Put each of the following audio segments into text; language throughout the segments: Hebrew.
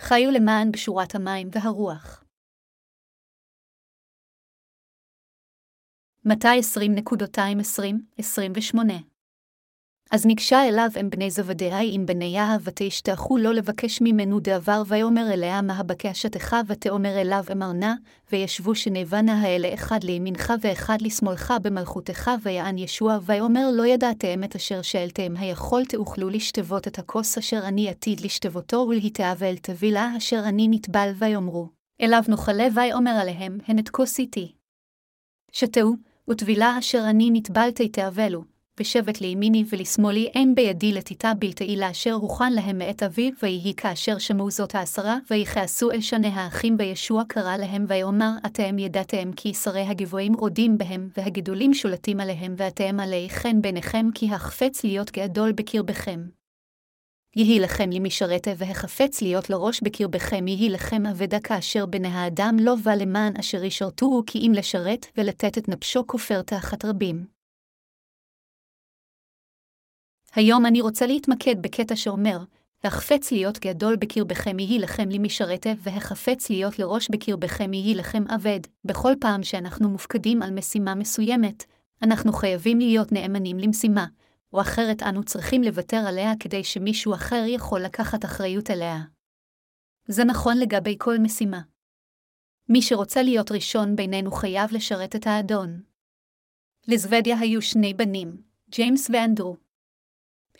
חיו למען בשורת המים והרוח. מתי 20.220-28 אז ניגשה אליו אם בני זבדיה עם בני יהב, ותשתחו לו לבקש ממנו דבר, ויאמר אליה מה בקשתך, ותאמר אליו אמרנה, וישבו שנבנה האלה אחד לימינך ואחד לשמאלך במלכותך, ויען ישוע, ויאמר לא ידעתם את אשר שאלתם, היכול תאכלו לשתבות את הכוס אשר אני עתיד לשתבותו, ולהיטעה ואל תבילה אשר אני נטבל, ויאמרו. אליו נאכלה, ויאמר עליהם, הן את כוס איתי. שתהו, וטבילה אשר אני נטבל תתאבלו, ושבט לימיני ולשמאלי אין בידי לתיתה בלתי לאשר הוכן להם מאת אביו, ויהי כאשר שמעו זאת העשרה, ויכעסו אל שני האחים בישוע קרא להם, ויאמר, אתם ידעתם כי שרי הגבוהים רודים בהם, והגדולים שולטים עליהם, ואתם עלי חן ביניכם, כי החפץ להיות גדול בקרבכם. יהי לכם למשרתה, והחפץ להיות לראש בקרבכם, יהי לכם אבדה כאשר בני האדם לא בא למען אשר ישרתוהו, כי אם לשרת, ולתת את נפשו כופר תחת רבים. היום אני רוצה להתמקד בקטע שאומר, החפץ להיות גדול בקרבכם יהי לכם למשרתה, והחפץ להיות לראש בקרבכם יהי לכם אבד. בכל פעם שאנחנו מופקדים על משימה מסוימת, אנחנו חייבים להיות נאמנים למשימה, או אחרת אנו צריכים לוותר עליה כדי שמישהו אחר יכול לקחת אחריות עליה. זה נכון לגבי כל משימה. מי שרוצה להיות ראשון בינינו חייב לשרת את האדון. לזוודיה היו שני בנים, ג'יימס ואנדרו.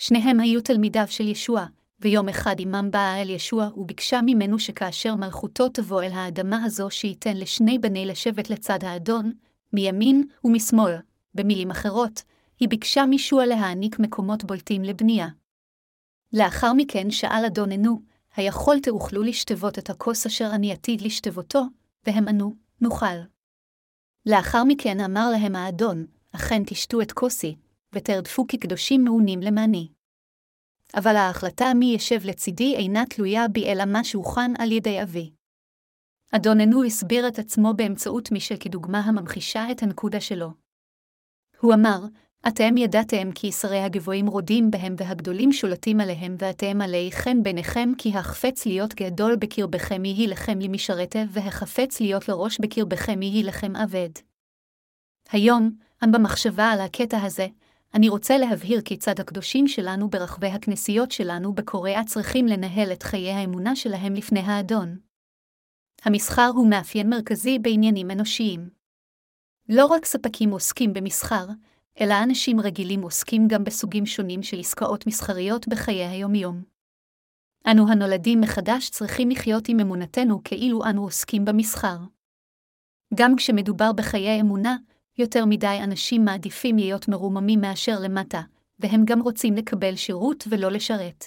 שניהם היו תלמידיו של ישוע, ויום אחד אמם באה אל ישוע וביקשה ממנו שכאשר מלכותו תבוא אל האדמה הזו שייתן לשני בני לשבת לצד האדון, מימין ומשמאל. במילים אחרות, היא ביקשה מישוע להעניק מקומות בולטים לבנייה. לאחר מכן שאל אדוננו, היכול תאכלו לשתבות את הכוס אשר אני עתיד לשתבותו? והם ענו, נוכל. לאחר מכן אמר להם האדון, אכן תשתו את כוסי, ותרדפו כקדושים מעונים למעני. אבל ההחלטה מי ישב לצידי אינה תלויה בי אלא מה שהוכן על ידי אבי. אדוננו הסביר את עצמו באמצעות מישל כדוגמה הממחישה את הנקודה שלו. הוא אמר, אתם ידעתם כי שרי הגבוהים רודים בהם והגדולים שולטים עליהם, ואתם עלי חן ביניכם, כי החפץ להיות גדול בקרבכם יהי לכם למשרתה, והחפץ להיות לראש בקרבכם יהי לכם אבד. היום, במחשבה על הקטע הזה, אני רוצה להבהיר כיצד הקדושים שלנו ברחבי הכנסיות שלנו בקוריאה צריכים לנהל את חיי האמונה שלהם לפני האדון. המסחר הוא מאפיין מרכזי בעניינים אנושיים. לא רק ספקים עוסקים במסחר, אלא אנשים רגילים עוסקים גם בסוגים שונים של עסקאות מסחריות בחיי היומיום. אנו הנולדים מחדש צריכים לחיות עם אמונתנו כאילו אנו עוסקים במסחר. גם כשמדובר בחיי אמונה, יותר מדי אנשים מעדיפים להיות מרוממים מאשר למטה, והם גם רוצים לקבל שירות ולא לשרת.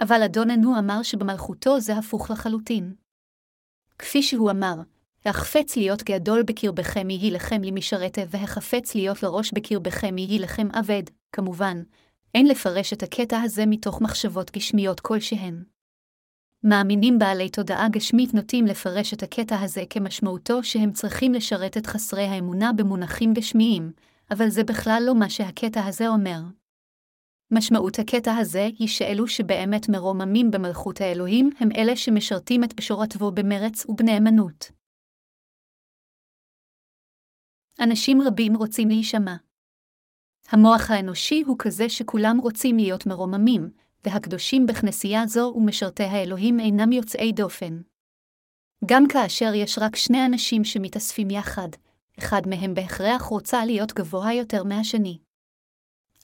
אבל אדוננו אמר שבמלכותו זה הפוך לחלוטין. כפי שהוא אמר, החפץ להיות גדול בקרבכם יהי לכם למשרתה, והחפץ להיות לראש בקרבכם יהי לכם אבד, כמובן, אין לפרש את הקטע הזה מתוך מחשבות גשמיות כלשהן. מאמינים בעלי תודעה גשמית נוטים לפרש את הקטע הזה כמשמעותו שהם צריכים לשרת את חסרי האמונה במונחים גשמיים, אבל זה בכלל לא מה שהקטע הזה אומר. משמעות הקטע הזה היא שאלו שבאמת מרוממים במלכות האלוהים הם אלה שמשרתים את בשורתו במרץ ובנאמנות. אנשים רבים רוצים להישמע. המוח האנושי הוא כזה שכולם רוצים להיות מרוממים, והקדושים בכנסייה זו ומשרתי האלוהים אינם יוצאי דופן. גם כאשר יש רק שני אנשים שמתאספים יחד, אחד מהם בהכרח רוצה להיות גבוה יותר מהשני.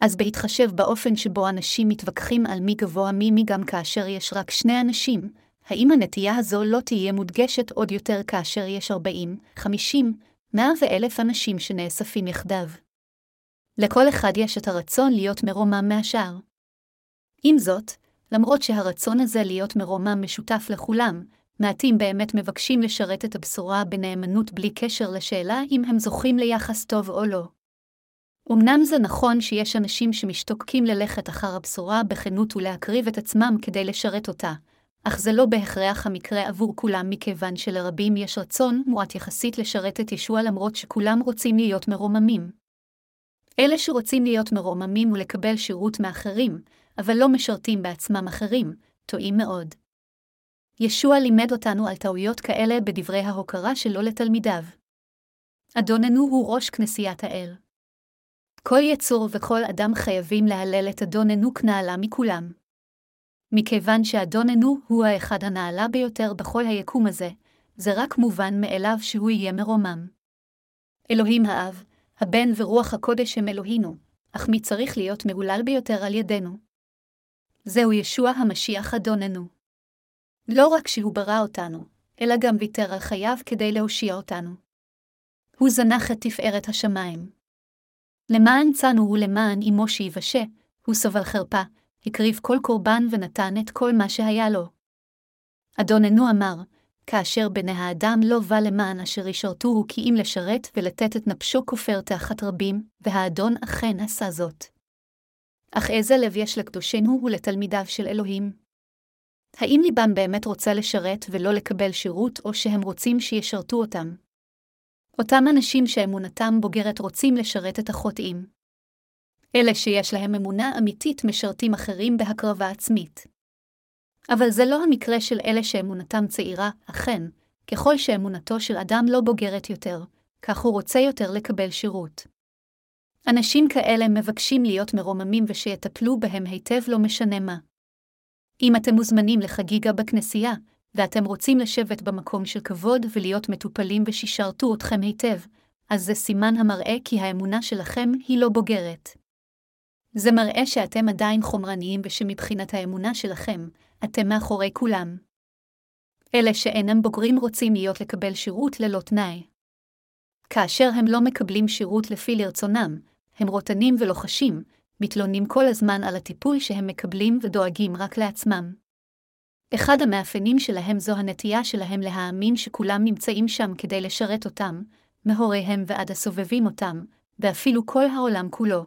אז בהתחשב באופן שבו אנשים מתווכחים על מי גבוה ממי גם כאשר יש רק שני אנשים, האם הנטייה הזו לא תהיה מודגשת עוד יותר כאשר יש 40, 50, 100 ואלף אנשים שנאספים יחדיו? לכל אחד יש את הרצון להיות מרומם מהשאר. עם זאת, למרות שהרצון הזה להיות מרומם משותף לכולם, מעטים באמת מבקשים לשרת את הבשורה בנאמנות בלי קשר לשאלה אם הם זוכים ליחס טוב או לא. אמנם זה נכון שיש אנשים שמשתוקקים ללכת אחר הבשורה בכנות ולהקריב את עצמם כדי לשרת אותה, אך זה לא בהכרח המקרה עבור כולם מכיוון שלרבים יש רצון מועט יחסית לשרת את ישוע למרות שכולם רוצים להיות מרוממים. אלה שרוצים להיות מרוממים ולקבל שירות מאחרים, אבל לא משרתים בעצמם אחרים, טועים מאוד. ישוע לימד אותנו על טעויות כאלה בדברי ההוקרה שלו לתלמידיו. אדוננו הוא ראש כנסיית האל. כל יצור וכל אדם חייבים להלל את אדוננו כנעלה מכולם. מכיוון שאדוננו הוא האחד הנעלה ביותר בכל היקום הזה, זה רק מובן מאליו שהוא יהיה מרומם. אלוהים האב, הבן ורוח הקודש הם אלוהינו, אך מי צריך להיות מהולל ביותר על ידינו? זהו ישוע המשיח אדוננו. לא רק שהוא ברא אותנו, אלא גם ויתר על חייו כדי להושיע אותנו. הוא זנח את תפארת השמיים. למען צאנו ולמען אמו שיבשה, הוא סבל חרפה, הקריב כל קורבן ונתן את כל מה שהיה לו. אדוננו אמר, כאשר בני האדם לא בא למען אשר ישרתוהו כי אם לשרת ולתת את נפשו כופר תחת רבים, והאדון אכן עשה זאת. אך איזה לב יש לקדושנו ולתלמידיו של אלוהים? האם ליבם באמת רוצה לשרת ולא לקבל שירות, או שהם רוצים שישרתו אותם? אותם אנשים שאמונתם בוגרת רוצים לשרת את החוטאים. אלה שיש להם אמונה אמיתית משרתים אחרים בהקרבה עצמית. אבל זה לא המקרה של אלה שאמונתם צעירה, אכן, ככל שאמונתו של אדם לא בוגרת יותר, כך הוא רוצה יותר לקבל שירות. אנשים כאלה מבקשים להיות מרוממים ושיטפלו בהם היטב לא משנה מה. אם אתם מוזמנים לחגיגה בכנסייה, ואתם רוצים לשבת במקום של כבוד ולהיות מטופלים ושישרתו אתכם היטב, אז זה סימן המראה כי האמונה שלכם היא לא בוגרת. זה מראה שאתם עדיין חומרניים ושמבחינת האמונה שלכם, אתם מאחורי כולם. אלה שאינם בוגרים רוצים להיות לקבל שירות ללא תנאי. כאשר הם לא מקבלים שירות לפי לרצונם, הם רוטנים ולוחשים, מתלוננים כל הזמן על הטיפול שהם מקבלים ודואגים רק לעצמם. אחד המאפיינים שלהם זו הנטייה שלהם להאמין שכולם נמצאים שם כדי לשרת אותם, מהוריהם ועד הסובבים אותם, ואפילו כל העולם כולו.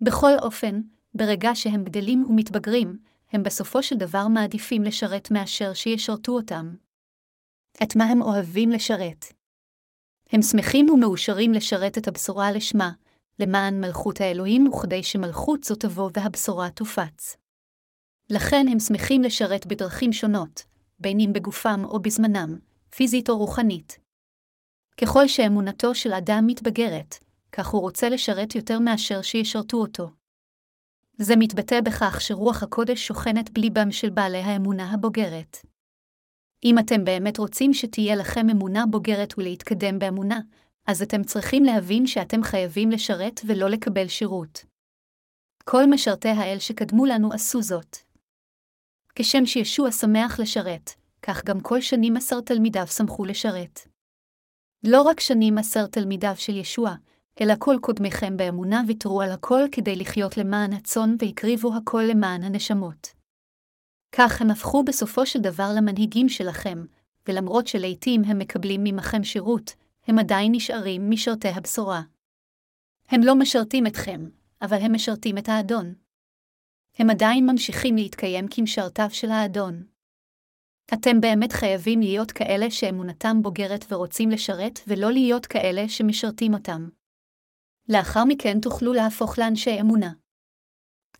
בכל אופן, ברגע שהם גדלים ומתבגרים, הם בסופו של דבר מעדיפים לשרת מאשר שישרתו אותם. את מה הם אוהבים לשרת? הם שמחים ומאושרים לשרת את הבשורה לשמה, למען מלכות האלוהים וכדי שמלכות זו תבוא והבשורה תופץ. לכן הם שמחים לשרת בדרכים שונות, בין אם בגופם או בזמנם, פיזית או רוחנית. ככל שאמונתו של אדם מתבגרת, כך הוא רוצה לשרת יותר מאשר שישרתו אותו. זה מתבטא בכך שרוח הקודש שוכנת בליבם של בעלי האמונה הבוגרת. אם אתם באמת רוצים שתהיה לכם אמונה בוגרת ולהתקדם באמונה, אז אתם צריכים להבין שאתם חייבים לשרת ולא לקבל שירות. כל משרתי האל שקדמו לנו עשו זאת. כשם שישוע שמח לשרת, כך גם כל שנים עשר תלמידיו שמחו לשרת. לא רק שנים עשר תלמידיו של ישוע, אלא כל קודמיכם באמונה ויתרו על הכל כדי לחיות למען הצאן והקריבו הכל למען הנשמות. כך הם הפכו בסופו של דבר למנהיגים שלכם, ולמרות שלעיתים הם מקבלים ממכם שירות, הם עדיין נשארים משרתי הבשורה. הם לא משרתים אתכם, אבל הם משרתים את האדון. הם עדיין ממשיכים להתקיים כמשרתיו של האדון. אתם באמת חייבים להיות כאלה שאמונתם בוגרת ורוצים לשרת, ולא להיות כאלה שמשרתים אותם. לאחר מכן תוכלו להפוך לאנשי אמונה.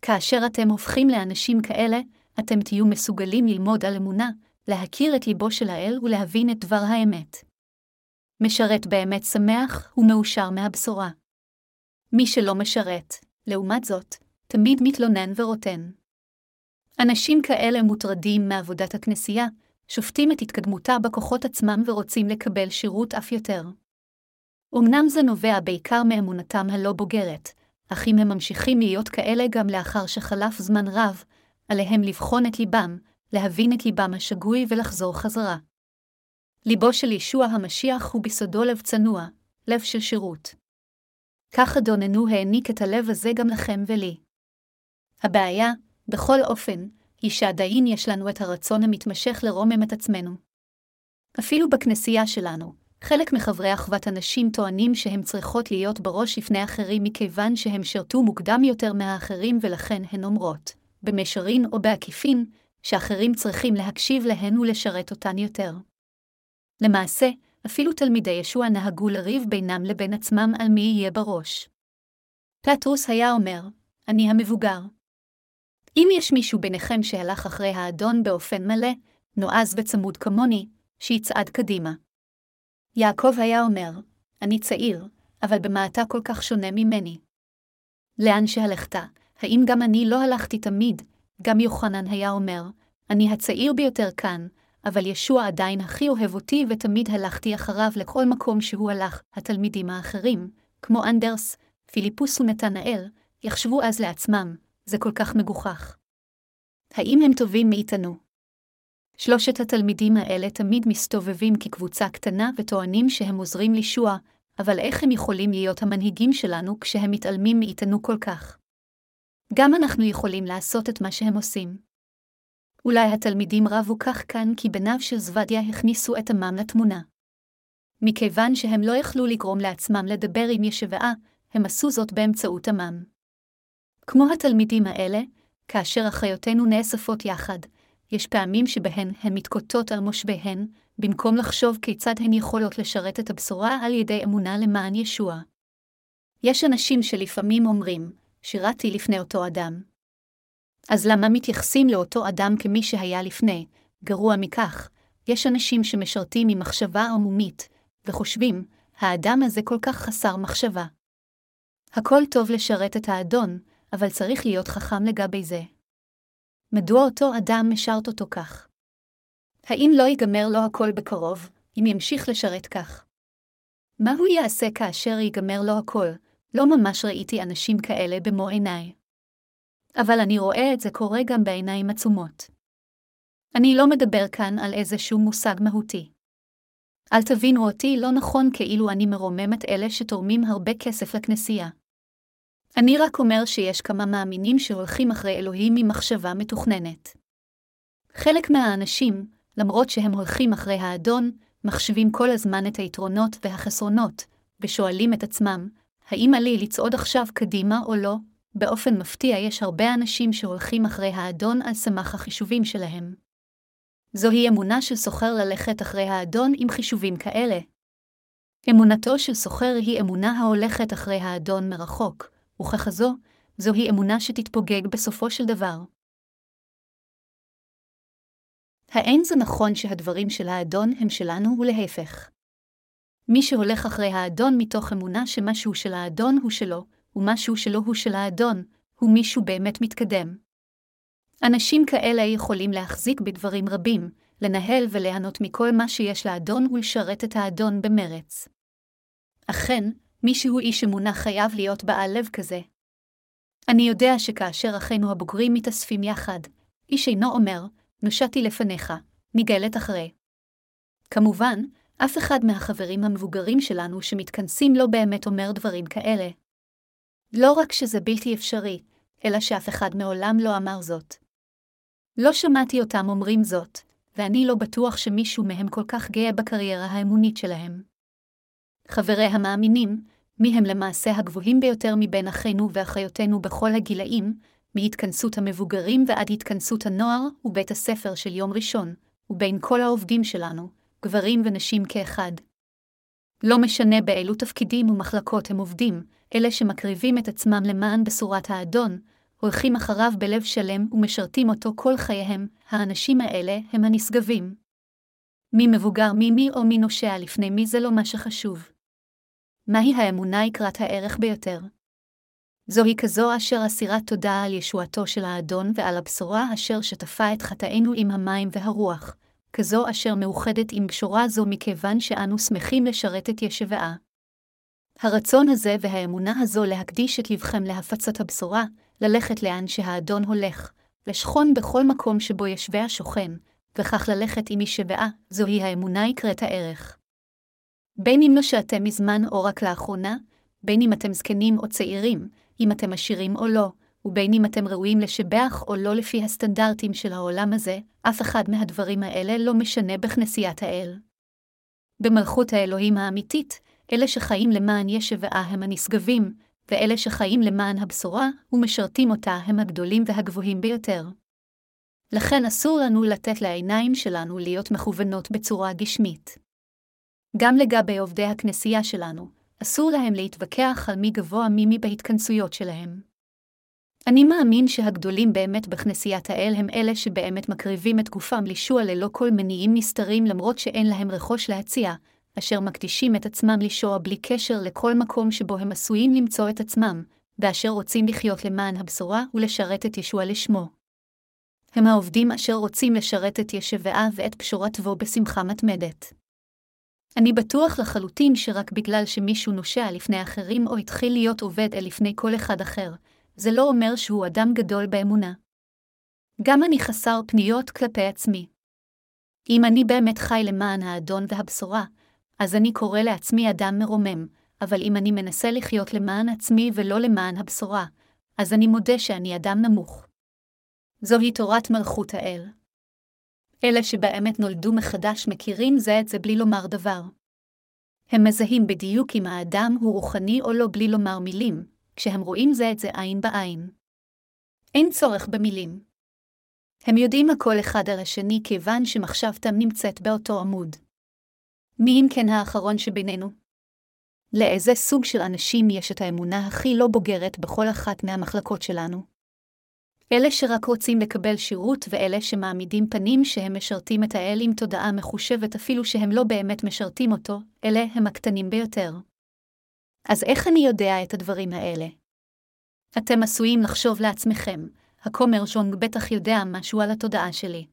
כאשר אתם הופכים לאנשים כאלה, אתם תהיו מסוגלים ללמוד על אמונה, להכיר את ליבו של האל ולהבין את דבר האמת. משרת באמת שמח ומאושר מהבשורה. מי שלא משרת, לעומת זאת, תמיד מתלונן ורוטן. אנשים כאלה מוטרדים מעבודת הכנסייה, שופטים את התקדמותה בכוחות עצמם ורוצים לקבל שירות אף יותר. אמנם זה נובע בעיקר מאמונתם הלא בוגרת, אך אם הם ממשיכים להיות כאלה גם לאחר שחלף זמן רב, עליהם לבחון את ליבם, להבין את ליבם השגוי ולחזור חזרה. ליבו של ישוע המשיח הוא ביסודו לב צנוע, לב של שירות. כך אדוננו העניק את הלב הזה גם לכם ולי. הבעיה, בכל אופן, היא שעדיין יש לנו את הרצון המתמשך לרומם את עצמנו. אפילו בכנסייה שלנו, חלק מחברי אחוות הנשים טוענים שהן צריכות להיות בראש לפני אחרים מכיוון שהם שירתו מוקדם יותר מהאחרים ולכן הן אומרות, במישרין או בעקיפין, שאחרים צריכים להקשיב להן ולשרת אותן יותר. למעשה, אפילו תלמידי ישוע נהגו לריב בינם לבין עצמם על מי יהיה בראש. פטרוס היה אומר, אני המבוגר. אם יש מישהו ביניכם שהלך אחרי האדון באופן מלא, נועז וצמוד כמוני, שיצעד קדימה. יעקב היה אומר, אני צעיר, אבל במה אתה כל כך שונה ממני? לאן שהלכת, האם גם אני לא הלכתי תמיד? גם יוחנן היה אומר, אני הצעיר ביותר כאן, אבל ישוע עדיין הכי אוהב אותי ותמיד הלכתי אחריו לכל מקום שהוא הלך. התלמידים האחרים, כמו אנדרס, פיליפוס ונתנאל, יחשבו אז לעצמם, זה כל כך מגוחך. האם הם טובים מאיתנו? שלושת התלמידים האלה תמיד מסתובבים כקבוצה קטנה וטוענים שהם עוזרים לישוע, אבל איך הם יכולים להיות המנהיגים שלנו כשהם מתעלמים מאיתנו כל כך? גם אנחנו יכולים לעשות את מה שהם עושים. אולי התלמידים רבו כך כאן כי בניו של זוודיה הכניסו את עמם לתמונה. מכיוון שהם לא יכלו לגרום לעצמם לדבר עם ישבעה, הם עשו זאת באמצעות עמם. כמו התלמידים האלה, כאשר אחיותינו נאספות יחד, יש פעמים שבהן הן מתקוטטות על מושביהן, במקום לחשוב כיצד הן יכולות לשרת את הבשורה על ידי אמונה למען ישוע. יש אנשים שלפעמים אומרים, שירתי לפני אותו אדם. אז למה מתייחסים לאותו אדם כמי שהיה לפני? גרוע מכך, יש אנשים שמשרתים עם מחשבה עמומית, וחושבים, האדם הזה כל כך חסר מחשבה. הכל טוב לשרת את האדון, אבל צריך להיות חכם לגבי זה. מדוע אותו אדם משרת אותו כך? האם לא ייגמר לו הכל בקרוב, אם ימשיך לשרת כך? מה הוא יעשה כאשר ייגמר לו הכל? לא ממש ראיתי אנשים כאלה במו עיניי. אבל אני רואה את זה קורה גם בעיניים עצומות. אני לא מדבר כאן על איזשהו מושג מהותי. אל תבינו אותי לא נכון כאילו אני מרומם את אלה שתורמים הרבה כסף לכנסייה. אני רק אומר שיש כמה מאמינים שהולכים אחרי אלוהים ממחשבה מתוכננת. חלק מהאנשים, למרות שהם הולכים אחרי האדון, מחשבים כל הזמן את היתרונות והחסרונות, ושואלים את עצמם, האם עלי לצעוד עכשיו קדימה או לא? באופן מפתיע יש הרבה אנשים שהולכים אחרי האדון על סמך החישובים שלהם. זוהי אמונה של סוחר ללכת אחרי האדון עם חישובים כאלה. אמונתו של סוחר היא אמונה ההולכת אחרי האדון מרחוק, וככזו, זוהי אמונה שתתפוגג בסופו של דבר. האין זה נכון שהדברים של האדון הם שלנו ולהפך? מי שהולך אחרי האדון מתוך אמונה שמשהו של האדון הוא שלו, ומשהו שלא הוא של האדון, הוא מישהו באמת מתקדם. אנשים כאלה יכולים להחזיק בדברים רבים, לנהל וליהנות מכל מה שיש לאדון ולשרת את האדון במרץ. אכן, מי שהוא איש אמונה חייב להיות בעל לב כזה. אני יודע שכאשר אחינו הבוגרים מתאספים יחד, איש אינו אומר, נושעתי לפניך, ניגלת אחרי. כמובן, אף אחד מהחברים המבוגרים שלנו שמתכנסים לא באמת אומר דברים כאלה. לא רק שזה בלתי אפשרי, אלא שאף אחד מעולם לא אמר זאת. לא שמעתי אותם אומרים זאת, ואני לא בטוח שמישהו מהם כל כך גאה בקריירה האמונית שלהם. חברי המאמינים, מי הם למעשה הגבוהים ביותר מבין אחינו ואחיותינו בכל הגילאים, מהתכנסות המבוגרים ועד התכנסות הנוער ובית הספר של יום ראשון, ובין כל העובדים שלנו, גברים ונשים כאחד. לא משנה באילו תפקידים ומחלקות הם עובדים, אלה שמקריבים את עצמם למען בשורת האדון, הולכים אחריו בלב שלם ומשרתים אותו כל חייהם, האנשים האלה הם הנשגבים. מי מבוגר ממי או מי נושע לפני מי זה לא מה שחשוב. מהי האמונה יקרת הערך ביותר? זוהי כזו אשר אסירת תודה על ישועתו של האדון ועל הבשורה אשר שטפה את חטאינו עם המים והרוח, כזו אשר מאוחדת עם בשורה זו מכיוון שאנו שמחים לשרת את ישבעה. הרצון הזה והאמונה הזו להקדיש את לבכם להפצת הבשורה, ללכת לאן שהאדון הולך, לשכון בכל מקום שבו ישבע שוכן, וכך ללכת עם ישבעה, זוהי האמונה יקרת הערך. בין אם נושעתם מזמן או רק לאחרונה, בין אם אתם זקנים או צעירים, אם אתם עשירים או לא, ובין אם אתם ראויים לשבח או לא לפי הסטנדרטים של העולם הזה, אף אחד מהדברים האלה לא משנה בכנסיית האל. במלכות האלוהים האמיתית, אלה שחיים למען ישבעה הם הנשגבים, ואלה שחיים למען הבשורה ומשרתים אותה הם הגדולים והגבוהים ביותר. לכן אסור לנו לתת לעיניים שלנו להיות מכוונות בצורה גשמית. גם לגבי עובדי הכנסייה שלנו, אסור להם להתווכח על מי גבוה ממי בהתכנסויות שלהם. אני מאמין שהגדולים באמת בכנסיית האל הם אלה שבאמת מקריבים את גופם לישוע ללא כל מניעים נסתרים למרות שאין להם רכוש להציע, אשר מקדישים את עצמם לישוע בלי קשר לכל מקום שבו הם עשויים למצוא את עצמם, ואשר רוצים לחיות למען הבשורה ולשרת את ישוע לשמו. הם העובדים אשר רוצים לשרת את ישבעה ואת פשורתו בשמחה מתמדת. אני בטוח לחלוטין שרק בגלל שמישהו נושע לפני אחרים או התחיל להיות עובד אל לפני כל אחד אחר, זה לא אומר שהוא אדם גדול באמונה. גם אני חסר פניות כלפי עצמי. אם אני באמת חי למען האדון והבשורה, אז אני קורא לעצמי אדם מרומם, אבל אם אני מנסה לחיות למען עצמי ולא למען הבשורה, אז אני מודה שאני אדם נמוך. זוהי תורת מלכות האל. אלה שבאמת נולדו מחדש מכירים זה את זה בלי לומר דבר. הם מזהים בדיוק אם האדם הוא רוחני או לא בלי לומר מילים, כשהם רואים זה את זה עין בעין. אין צורך במילים. הם יודעים הכל אחד על השני כיוון שמחשבתם נמצאת באותו עמוד. מי אם כן האחרון שבינינו? לאיזה סוג של אנשים יש את האמונה הכי לא בוגרת בכל אחת מהמחלקות שלנו? אלה שרק רוצים לקבל שירות ואלה שמעמידים פנים שהם משרתים את האל עם תודעה מחושבת אפילו שהם לא באמת משרתים אותו, אלה הם הקטנים ביותר. אז איך אני יודע את הדברים האלה? אתם עשויים לחשוב לעצמכם, הכומר ז'ונג בטח יודע משהו על התודעה שלי.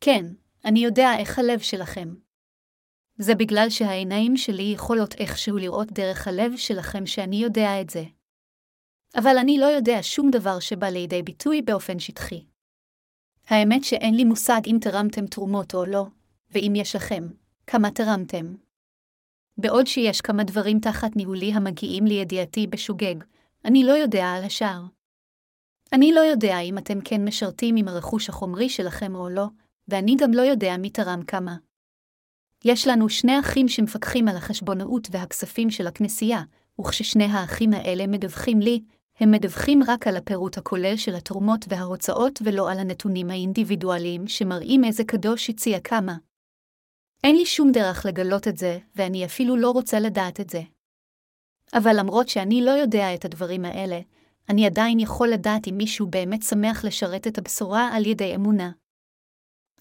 כן, אני יודע איך הלב שלכם. זה בגלל שהעיניים שלי יכולות איכשהו לראות דרך הלב שלכם שאני יודע את זה. אבל אני לא יודע שום דבר שבא לידי ביטוי באופן שטחי. האמת שאין לי מושג אם תרמתם תרומות או לא, ואם יש לכם, כמה תרמתם. בעוד שיש כמה דברים תחת ניהולי המגיעים לידיעתי בשוגג, אני לא יודע על השאר. אני לא יודע אם אתם כן משרתים עם הרכוש החומרי שלכם או לא, ואני גם לא יודע מי תרם כמה. יש לנו שני אחים שמפקחים על החשבונאות והכספים של הכנסייה, וכששני האחים האלה מדווחים לי, הם מדווחים רק על הפירוט הכולל של התרומות וההוצאות ולא על הנתונים האינדיבידואליים שמראים איזה קדוש הציע כמה. אין לי שום דרך לגלות את זה, ואני אפילו לא רוצה לדעת את זה. אבל למרות שאני לא יודע את הדברים האלה, אני עדיין יכול לדעת אם מישהו באמת שמח לשרת את הבשורה על ידי אמונה.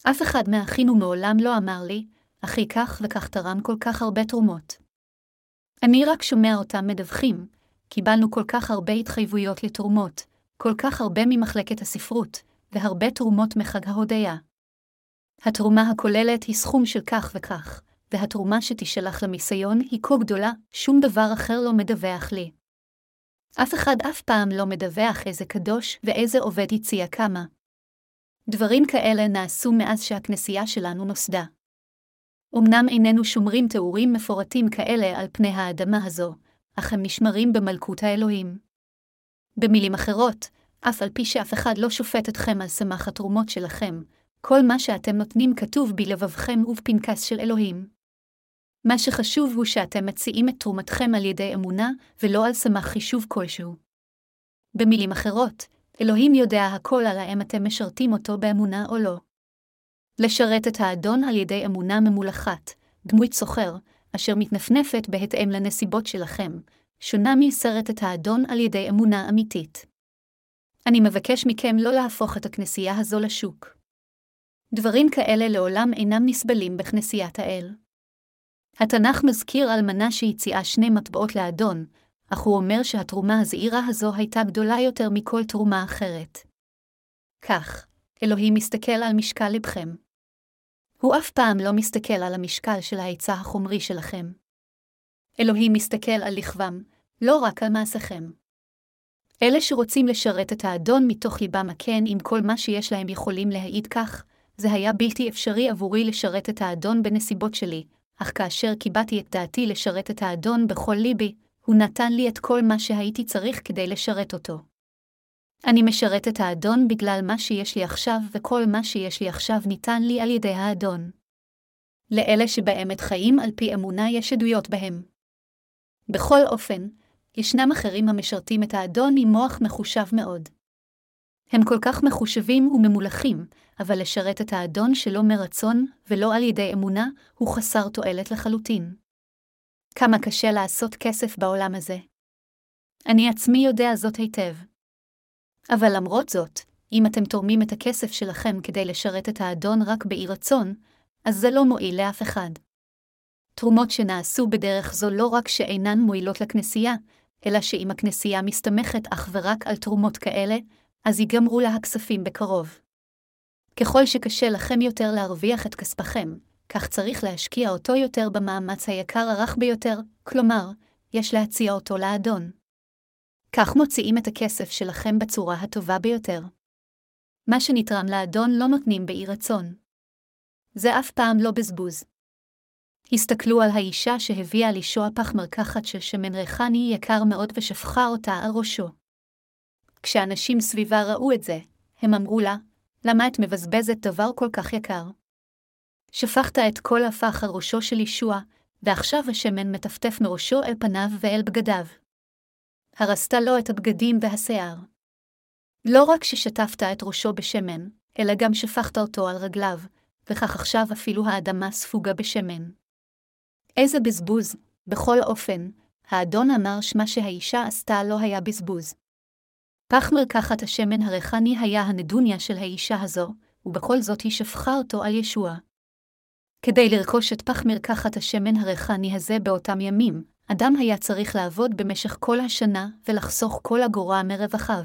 אף אחד מאחינו מעולם לא אמר לי, אחי כך וכך תרם כל כך הרבה תרומות. אני רק שומע אותם מדווחים, קיבלנו כל כך הרבה התחייבויות לתרומות, כל כך הרבה ממחלקת הספרות, והרבה תרומות מחג ההודיה. התרומה הכוללת היא סכום של כך וכך, והתרומה שתישלח למיסיון היא כה גדולה, שום דבר אחר לא מדווח לי. אף אחד אף פעם לא מדווח איזה קדוש ואיזה עובד הציע כמה. דברים כאלה נעשו מאז שהכנסייה שלנו נוסדה. אמנם איננו שומרים תיאורים מפורטים כאלה על פני האדמה הזו, אך הם נשמרים במלכות האלוהים. במילים אחרות, אף על פי שאף אחד לא שופט אתכם על סמך התרומות שלכם, כל מה שאתם נותנים כתוב בלבבכם ובפנקס של אלוהים. מה שחשוב הוא שאתם מציעים את תרומתכם על ידי אמונה, ולא על סמך חישוב כלשהו. במילים אחרות, אלוהים יודע הכל על האם אתם משרתים אותו באמונה או לא. לשרת את האדון על ידי אמונה ממולחת, דמות סוחר, אשר מתנפנפת בהתאם לנסיבות שלכם, שונה מסרט את האדון על ידי אמונה אמיתית. אני מבקש מכם לא להפוך את הכנסייה הזו לשוק. דברים כאלה לעולם אינם נסבלים בכנסיית האל. התנ"ך מזכיר אלמנה שהציעה שני מטבעות לאדון, אך הוא אומר שהתרומה הזעירה הזו הייתה גדולה יותר מכל תרומה אחרת. כך, אלוהים מסתכל על משקל לבכם. הוא אף פעם לא מסתכל על המשקל של ההיצע החומרי שלכם. אלוהים מסתכל על לכבם, לא רק על מעשיכם. אלה שרוצים לשרת את האדון מתוך ליבם הכן עם כל מה שיש להם יכולים להעיד כך, זה היה בלתי אפשרי עבורי לשרת את האדון בנסיבות שלי, אך כאשר קיבעתי את דעתי לשרת את האדון בכל ליבי, הוא נתן לי את כל מה שהייתי צריך כדי לשרת אותו. אני משרת את האדון בגלל מה שיש לי עכשיו, וכל מה שיש לי עכשיו ניתן לי על ידי האדון. לאלה שבאמת חיים על פי אמונה יש עדויות בהם. בכל אופן, ישנם אחרים המשרתים את האדון עם מוח מחושב מאוד. הם כל כך מחושבים וממולחים, אבל לשרת את האדון שלא מרצון ולא על ידי אמונה, הוא חסר תועלת לחלוטין. כמה קשה לעשות כסף בעולם הזה. אני עצמי יודע זאת היטב. אבל למרות זאת, אם אתם תורמים את הכסף שלכם כדי לשרת את האדון רק באי רצון, אז זה לא מועיל לאף אחד. תרומות שנעשו בדרך זו לא רק שאינן מועילות לכנסייה, אלא שאם הכנסייה מסתמכת אך ורק על תרומות כאלה, אז ייגמרו לה הכספים בקרוב. ככל שקשה לכם יותר להרוויח את כספכם, כך צריך להשקיע אותו יותר במאמץ היקר הרך ביותר, כלומר, יש להציע אותו לאדון. כך מוציאים את הכסף שלכם בצורה הטובה ביותר. מה שנתרם לאדון לא נותנים באי רצון. זה אף פעם לא בזבוז. הסתכלו על האישה שהביאה לישוע פח מרקחת של שמן ריחני יקר מאוד ושפכה אותה על ראשו. כשאנשים סביבה ראו את זה, הם אמרו לה, למה את מבזבזת דבר כל כך יקר? שפכת את כל הפח על ראשו של ישוע, ועכשיו השמן מטפטף מראשו אל פניו ואל בגדיו. הרסת לו את הבגדים והשיער. לא רק ששטפת את ראשו בשמן, אלא גם שפכת אותו על רגליו, וכך עכשיו אפילו האדמה ספוגה בשמן. איזה בזבוז, בכל אופן, האדון אמר שמה שהאישה עשתה לא היה בזבוז. פח מרקחת השמן הריחני היה הנדוניה של האישה הזו, ובכל זאת היא שפכה אותו על ישוע. כדי לרכוש את פח מרקחת השמן הריחני הזה באותם ימים, אדם היה צריך לעבוד במשך כל השנה ולחסוך כל אגורה מרווחיו.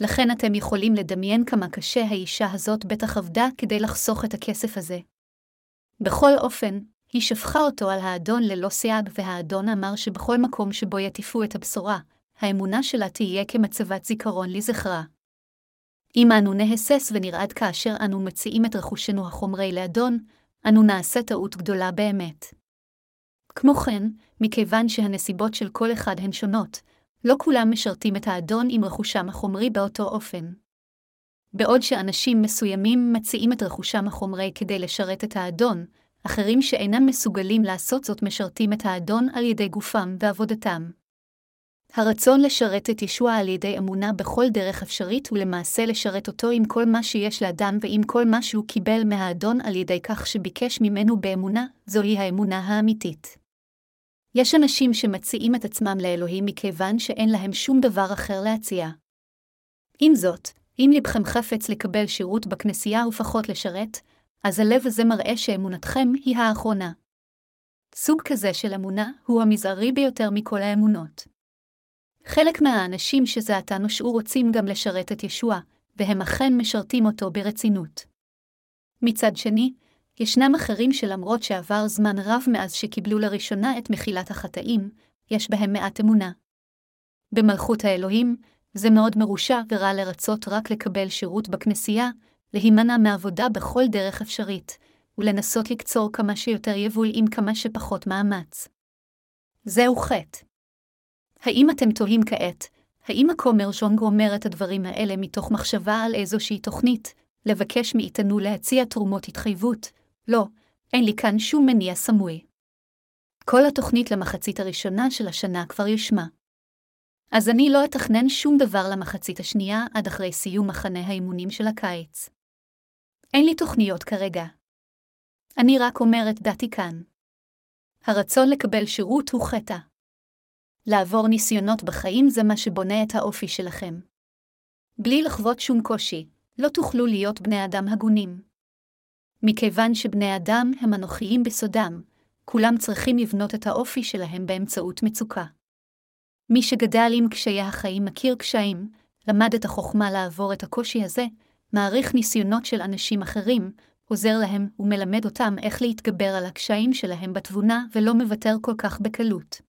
לכן אתם יכולים לדמיין כמה קשה האישה הזאת בטח עבדה כדי לחסוך את הכסף הזה. בכל אופן, היא שפכה אותו על האדון ללא סייג, והאדון אמר שבכל מקום שבו יטיפו את הבשורה, האמונה שלה תהיה כמצבת זיכרון לזכרה. אם אנו נהסס ונרעד כאשר אנו מציעים את רכושנו החומרי לאדון, אנו נעשה טעות גדולה באמת. כמו כן, מכיוון שהנסיבות של כל אחד הן שונות, לא כולם משרתים את האדון עם רכושם החומרי באותו אופן. בעוד שאנשים מסוימים מציעים את רכושם החומרי כדי לשרת את האדון, אחרים שאינם מסוגלים לעשות זאת משרתים את האדון על ידי גופם ועבודתם. הרצון לשרת את ישוע על ידי אמונה בכל דרך אפשרית הוא למעשה לשרת אותו עם כל מה שיש לאדם ועם כל מה שהוא קיבל מהאדון על ידי כך שביקש ממנו באמונה, זוהי האמונה האמיתית. יש אנשים שמציעים את עצמם לאלוהים מכיוון שאין להם שום דבר אחר להציע. עם זאת, אם לבכם חפץ לקבל שירות בכנסייה ופחות לשרת, אז הלב הזה מראה שאמונתכם היא האחרונה. סוג כזה של אמונה הוא המזערי ביותר מכל האמונות. חלק מהאנשים שזה עתה נושעו רוצים גם לשרת את ישוע, והם אכן משרתים אותו ברצינות. מצד שני, ישנם אחרים שלמרות שעבר זמן רב מאז שקיבלו לראשונה את מחילת החטאים, יש בהם מעט אמונה. במלכות האלוהים, זה מאוד מרושע ורע לרצות רק לקבל שירות בכנסייה, להימנע מעבודה בכל דרך אפשרית, ולנסות לקצור כמה שיותר יבול עם כמה שפחות מאמץ. זהו חטא. האם אתם תוהים כעת, האם הכומר ז'ונג אומר את הדברים האלה מתוך מחשבה על איזושהי תוכנית, לבקש מאיתנו להציע תרומות התחייבות? לא, אין לי כאן שום מניע סמוי. כל התוכנית למחצית הראשונה של השנה כבר יושמה. אז אני לא אתכנן שום דבר למחצית השנייה עד אחרי סיום מחנה האימונים של הקיץ. אין לי תוכניות כרגע. אני רק אומרת דעתי כאן. הרצון לקבל שירות הוא חטא. לעבור ניסיונות בחיים זה מה שבונה את האופי שלכם. בלי לחוות שום קושי, לא תוכלו להיות בני אדם הגונים. מכיוון שבני אדם הם אנוכיים בסודם, כולם צריכים לבנות את האופי שלהם באמצעות מצוקה. מי שגדל עם קשיי החיים מכיר קשיים, למד את החוכמה לעבור את הקושי הזה, מעריך ניסיונות של אנשים אחרים, עוזר להם ומלמד אותם איך להתגבר על הקשיים שלהם בתבונה ולא מוותר כל כך בקלות.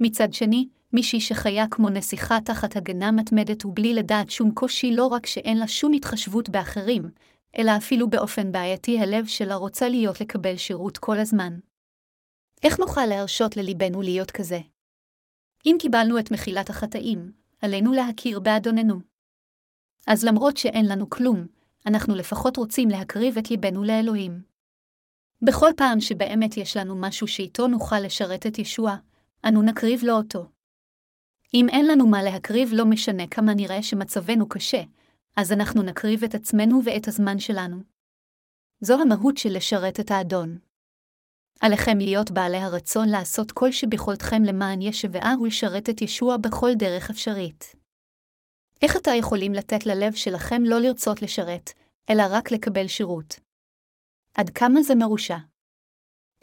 מצד שני, מישהי שחיה כמו נסיכה תחת הגנה מתמדת ובלי לדעת שום קושי לא רק שאין לה שום התחשבות באחרים, אלא אפילו באופן בעייתי הלב שלה רוצה להיות לקבל שירות כל הזמן. איך נוכל להרשות לליבנו להיות כזה? אם קיבלנו את מחילת החטאים, עלינו להכיר באדוננו. אז למרות שאין לנו כלום, אנחנו לפחות רוצים להקריב את ליבנו לאלוהים. בכל פעם שבאמת יש לנו משהו שאיתו נוכל לשרת את ישוע, אנו נקריב לו אותו. אם אין לנו מה להקריב לא משנה כמה נראה שמצבנו קשה, אז אנחנו נקריב את עצמנו ואת הזמן שלנו. זו המהות של לשרת את האדון. עליכם להיות בעלי הרצון לעשות כל שביכולתכם למען ישבעה ולשרת את ישוע בכל דרך אפשרית. איך אתה יכולים לתת ללב שלכם לא לרצות לשרת, אלא רק לקבל שירות? עד כמה זה מרושע?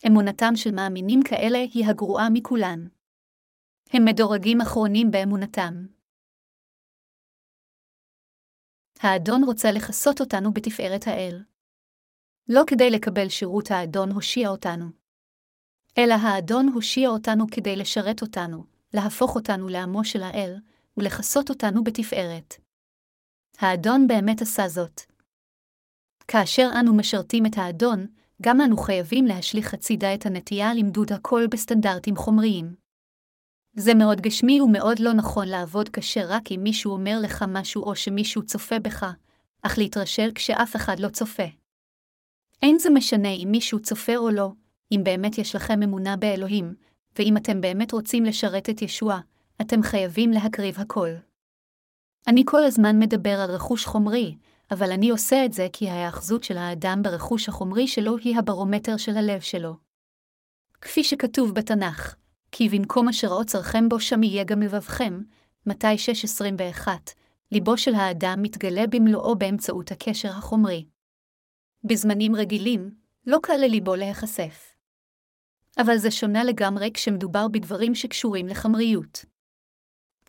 אמונתם של מאמינים כאלה היא הגרועה מכולן. הם מדורגים אחרונים באמונתם. האדון רוצה לכסות אותנו בתפארת האל. לא כדי לקבל שירות האדון הושיע אותנו. אלא האדון הושיע אותנו כדי לשרת אותנו, להפוך אותנו לעמו של האל, ולכסות אותנו בתפארת. האדון באמת עשה זאת. כאשר אנו משרתים את האדון, גם אנו חייבים להשליך הצידה את הנטייה למדוד הכל בסטנדרטים חומריים. זה מאוד גשמי ומאוד לא נכון לעבוד קשה רק אם מישהו אומר לך משהו או שמישהו צופה בך, אך להתרשל כשאף אחד לא צופה. אין זה משנה אם מישהו צופה או לא, אם באמת יש לכם אמונה באלוהים, ואם אתם באמת רוצים לשרת את ישוע, אתם חייבים להקריב הכל. אני כל הזמן מדבר על רכוש חומרי, אבל אני עושה את זה כי ההאחזות של האדם ברכוש החומרי שלו היא הברומטר של הלב שלו. כפי שכתוב בתנ"ך, כי במקום אשר אוצרכם בו שם יהיה גם לבבכם, מתי 6.21, ליבו של האדם מתגלה במלואו באמצעות הקשר החומרי. בזמנים רגילים, לא קל לליבו להיחשף. אבל זה שונה לגמרי כשמדובר בדברים שקשורים לחמריות.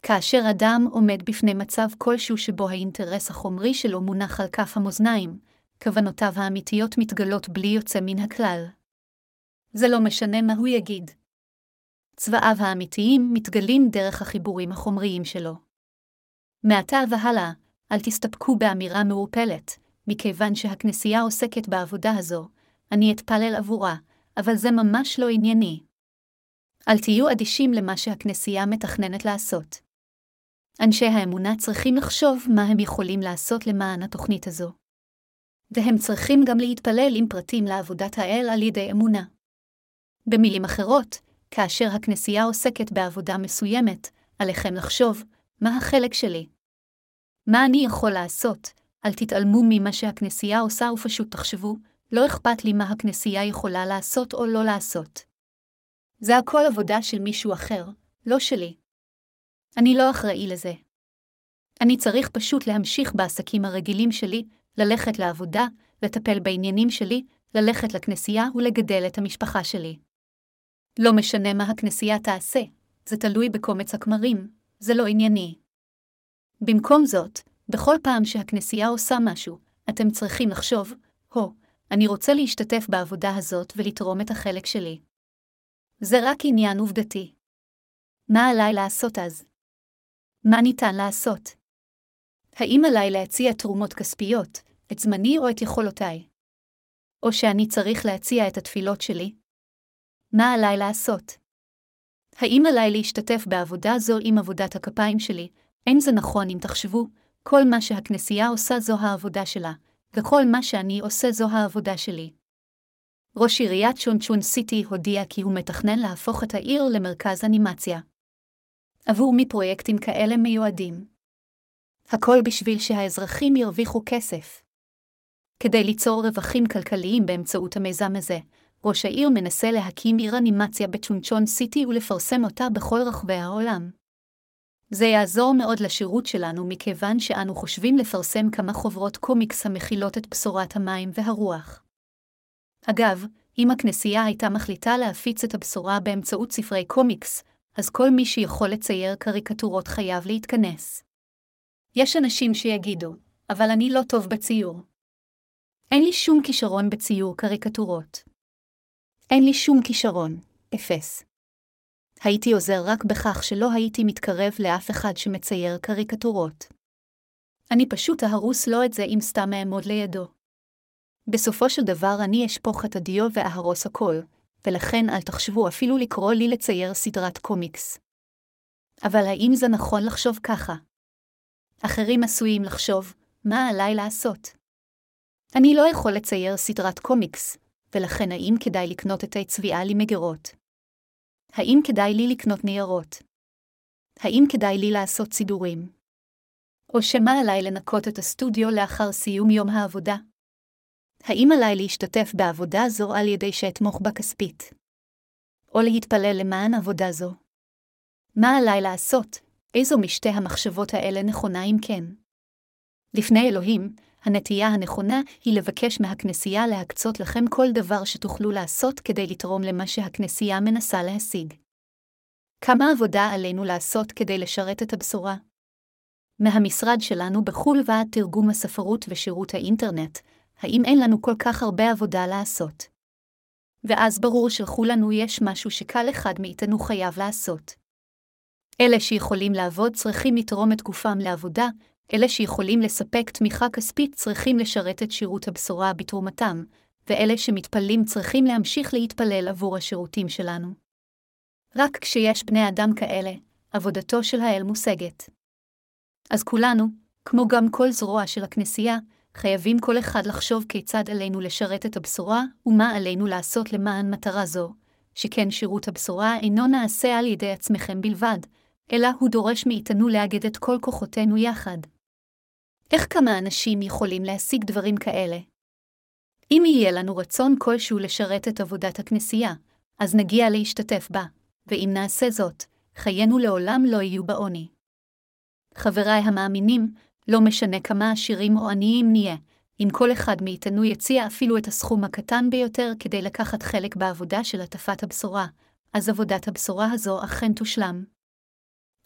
כאשר אדם עומד בפני מצב כלשהו שבו האינטרס החומרי שלו מונח על כף המאזניים, כוונותיו האמיתיות מתגלות בלי יוצא מן הכלל. זה לא משנה מה הוא יגיד. צבאיו האמיתיים מתגלים דרך החיבורים החומריים שלו. מעתה והלאה, אל תסתפקו באמירה מעורפלת, מכיוון שהכנסייה עוסקת בעבודה הזו, אני אתפלל עבורה, אבל זה ממש לא ענייני. אל תהיו אדישים למה שהכנסייה מתכננת לעשות. אנשי האמונה צריכים לחשוב מה הם יכולים לעשות למען התוכנית הזו. והם צריכים גם להתפלל עם פרטים לעבודת האל על ידי אמונה. במילים אחרות, כאשר הכנסייה עוסקת בעבודה מסוימת, עליכם לחשוב, מה החלק שלי? מה אני יכול לעשות? אל תתעלמו ממה שהכנסייה עושה ופשוט תחשבו, לא אכפת לי מה הכנסייה יכולה לעשות או לא לעשות. זה הכל עבודה של מישהו אחר, לא שלי. אני לא אחראי לזה. אני צריך פשוט להמשיך בעסקים הרגילים שלי, ללכת לעבודה, לטפל בעניינים שלי, ללכת לכנסייה ולגדל את המשפחה שלי. לא משנה מה הכנסייה תעשה, זה תלוי בקומץ הכמרים, זה לא ענייני. במקום זאת, בכל פעם שהכנסייה עושה משהו, אתם צריכים לחשוב, הו, אני רוצה להשתתף בעבודה הזאת ולתרום את החלק שלי. זה רק עניין עובדתי. מה עליי לעשות אז? מה ניתן לעשות? האם עליי להציע תרומות כספיות, את זמני או את יכולותיי? או שאני צריך להציע את התפילות שלי? מה עליי לעשות? האם עליי להשתתף בעבודה זו עם עבודת הכפיים שלי? אין זה נכון אם תחשבו, כל מה שהכנסייה עושה זו העבודה שלה, וכל מה שאני עושה זו העבודה שלי. ראש עיריית שונצ'ון סיטי הודיע כי הוא מתכנן להפוך את העיר למרכז אנימציה. עבור מי פרויקטים כאלה מיועדים. הכל בשביל שהאזרחים ירוויחו כסף. כדי ליצור רווחים כלכליים באמצעות המיזם הזה, ראש העיר מנסה להקים עיר אנימציה בצ'ונצ'ון סיטי ולפרסם אותה בכל רחבי העולם. זה יעזור מאוד לשירות שלנו מכיוון שאנו חושבים לפרסם כמה חוברות קומיקס המכילות את בשורת המים והרוח. אגב, אם הכנסייה הייתה מחליטה להפיץ את הבשורה באמצעות ספרי קומיקס, אז כל מי שיכול לצייר קריקטורות חייב להתכנס. יש אנשים שיגידו, אבל אני לא טוב בציור. אין לי שום כישרון בציור קריקטורות. אין לי שום כישרון, אפס. הייתי עוזר רק בכך שלא הייתי מתקרב לאף אחד שמצייר קריקטורות. אני פשוט אהרוס לו את זה אם סתם אעמוד לידו. בסופו של דבר אני אשפוך את הדיו ואהרוס הכל, ולכן אל תחשבו אפילו לקרוא לי לצייר סדרת קומיקס. אבל האם זה נכון לחשוב ככה? אחרים עשויים לחשוב, מה עליי לעשות? אני לא יכול לצייר סדרת קומיקס, ולכן האם כדאי לקנות את הצביעה לי מגירות? האם כדאי לי לקנות ניירות? האם כדאי לי לעשות סידורים? או שמא עליי לנקות את הסטודיו לאחר סיום יום העבודה? האם עליי להשתתף בעבודה זו על ידי שאתמוך בה כספית? או להתפלל למען עבודה זו? מה עליי לעשות, איזו משתי המחשבות האלה נכונה אם כן? לפני אלוהים, הנטייה הנכונה היא לבקש מהכנסייה להקצות לכם כל דבר שתוכלו לעשות כדי לתרום למה שהכנסייה מנסה להשיג. כמה עבודה עלינו לעשות כדי לשרת את הבשורה? מהמשרד שלנו בחו"ל ועד תרגום הספרות ושירות האינטרנט, האם אין לנו כל כך הרבה עבודה לעשות? ואז ברור שלכולנו יש משהו שקל אחד מאיתנו חייב לעשות. אלה שיכולים לעבוד צריכים לתרום את גופם לעבודה, אלה שיכולים לספק תמיכה כספית צריכים לשרת את שירות הבשורה בתרומתם, ואלה שמתפללים צריכים להמשיך להתפלל עבור השירותים שלנו. רק כשיש בני אדם כאלה, עבודתו של האל מושגת. אז כולנו, כמו גם כל זרוע של הכנסייה, חייבים כל אחד לחשוב כיצד עלינו לשרת את הבשורה, ומה עלינו לעשות למען מטרה זו, שכן שירות הבשורה אינו נעשה על ידי עצמכם בלבד, אלא הוא דורש מאיתנו לאגד את כל כוחותינו יחד. איך כמה אנשים יכולים להשיג דברים כאלה? אם יהיה לנו רצון כלשהו לשרת את עבודת הכנסייה, אז נגיע להשתתף בה, ואם נעשה זאת, חיינו לעולם לא יהיו בעוני. חבריי המאמינים, לא משנה כמה עשירים או עניים נהיה, אם כל אחד מאיתנו יציע אפילו את הסכום הקטן ביותר כדי לקחת חלק בעבודה של הטפת הבשורה, אז עבודת הבשורה הזו אכן תושלם.